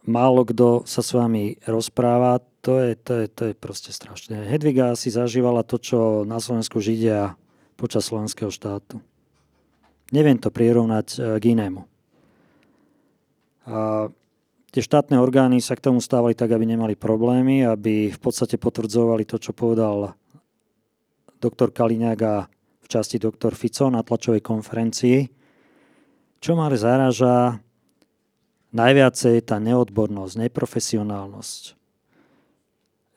málo kto sa s vami rozpráva, to je, to je, to je proste strašné. Hedviga si zažívala to, čo na Slovensku židia počas slovenského štátu. Neviem to prirovnať e, k inému. A tie štátne orgány sa k tomu stávali tak, aby nemali problémy, aby v podstate potvrdzovali to, čo povedal doktor Kaliňák a v časti doktor Fico na tlačovej konferencii, čo ma zaraža najviacej tá neodbornosť, neprofesionálnosť.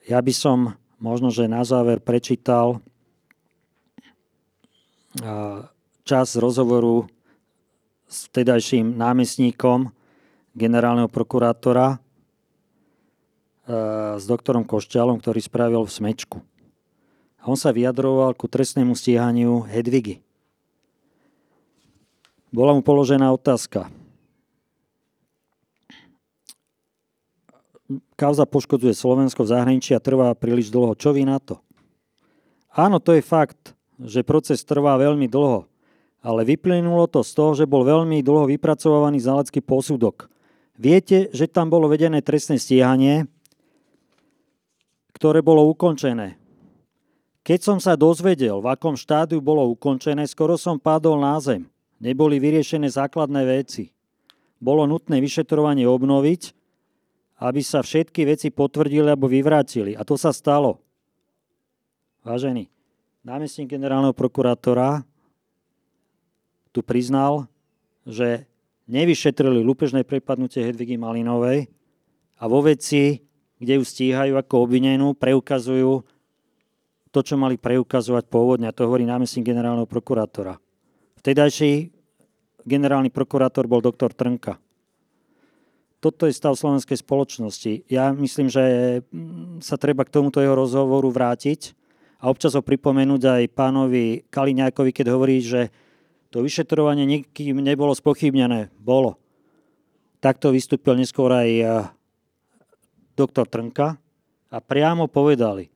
Ja by som možno, že na záver prečítal čas rozhovoru s vtedajším námestníkom generálneho prokurátora s doktorom Košťalom, ktorý spravil v smečku. On sa vyjadroval ku trestnému stíhaniu Hedvigy. Bola mu položená otázka. Kauza poškodzuje Slovensko v zahraničí a trvá príliš dlho. Čo vy na to? Áno, to je fakt, že proces trvá veľmi dlho, ale vyplynulo to z toho, že bol veľmi dlho vypracovaný znalecký posudok. Viete, že tam bolo vedené trestné stíhanie, ktoré bolo ukončené. Keď som sa dozvedel, v akom štádiu bolo ukončené, skoro som padol na zem. Neboli vyriešené základné veci. Bolo nutné vyšetrovanie obnoviť, aby sa všetky veci potvrdili alebo vyvrátili. A to sa stalo. Vážený, námestník generálneho prokurátora tu priznal, že nevyšetrili lúpežné prepadnutie Hedvigy Malinovej a vo veci, kde ju stíhajú ako obvinenú, preukazujú to, čo mali preukazovať pôvodne. A to hovorí námestník generálneho prokurátora. Vtedajší generálny prokurátor bol doktor Trnka. toto je stav slovenskej spoločnosti. Ja myslím, že mm, sa treba k tomuto jeho rozhovoru vrátiť a občas ho pripomenúť aj pánovi Kaliňákovi, keď hovorí, že to vyšetrovanie nikým nebolo spochybnené. Bolo. Takto vystúpil neskôr aj eh, doktor Trnka a priamo povedali,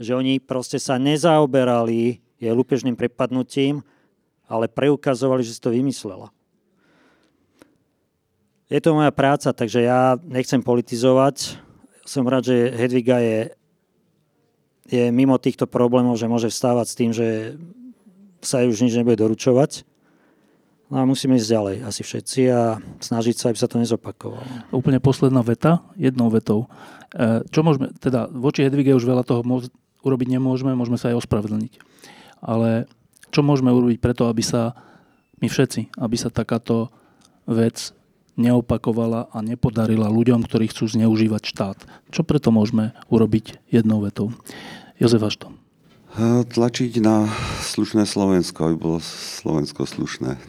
že oni proste sa nezaoberali je lúpežným prepadnutím, ale preukazovali, že si to vymyslela. Je to moja práca, takže ja nechcem politizovať. Som rád, že Hedviga je, je mimo týchto problémov, že môže vstávať s tým, že sa jej už nič nebude doručovať. No a musíme ísť ďalej, asi všetci, a snažiť sa, aby sa to nezopakovalo. Úplne posledná veta, jednou vetou. E, čo môžeme, teda voči Hedvige už veľa toho urobiť nemôžeme, môžeme sa aj ospravedlniť. Ale čo môžeme urobiť preto, aby sa my všetci, aby sa takáto vec neopakovala a nepodarila ľuďom, ktorí chcú zneužívať štát. Čo preto môžeme urobiť jednou vetou? Jozef Ašto. Tlačiť na slušné Slovensko, aby bolo Slovensko slušné.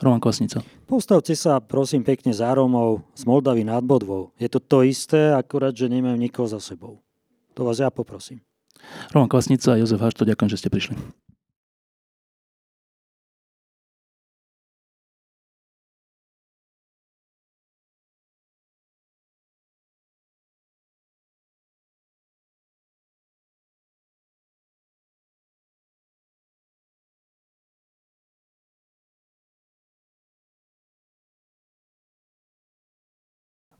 Roman Kvasnica. Postavte sa prosím pekne za Rómov z Moldavy nad Bodvou. Je to to isté, akurát, že nemajú nikoho za sebou. To vás ja poprosím. Roman Kvasnica a Jozef Hašto, ďakujem, že ste prišli.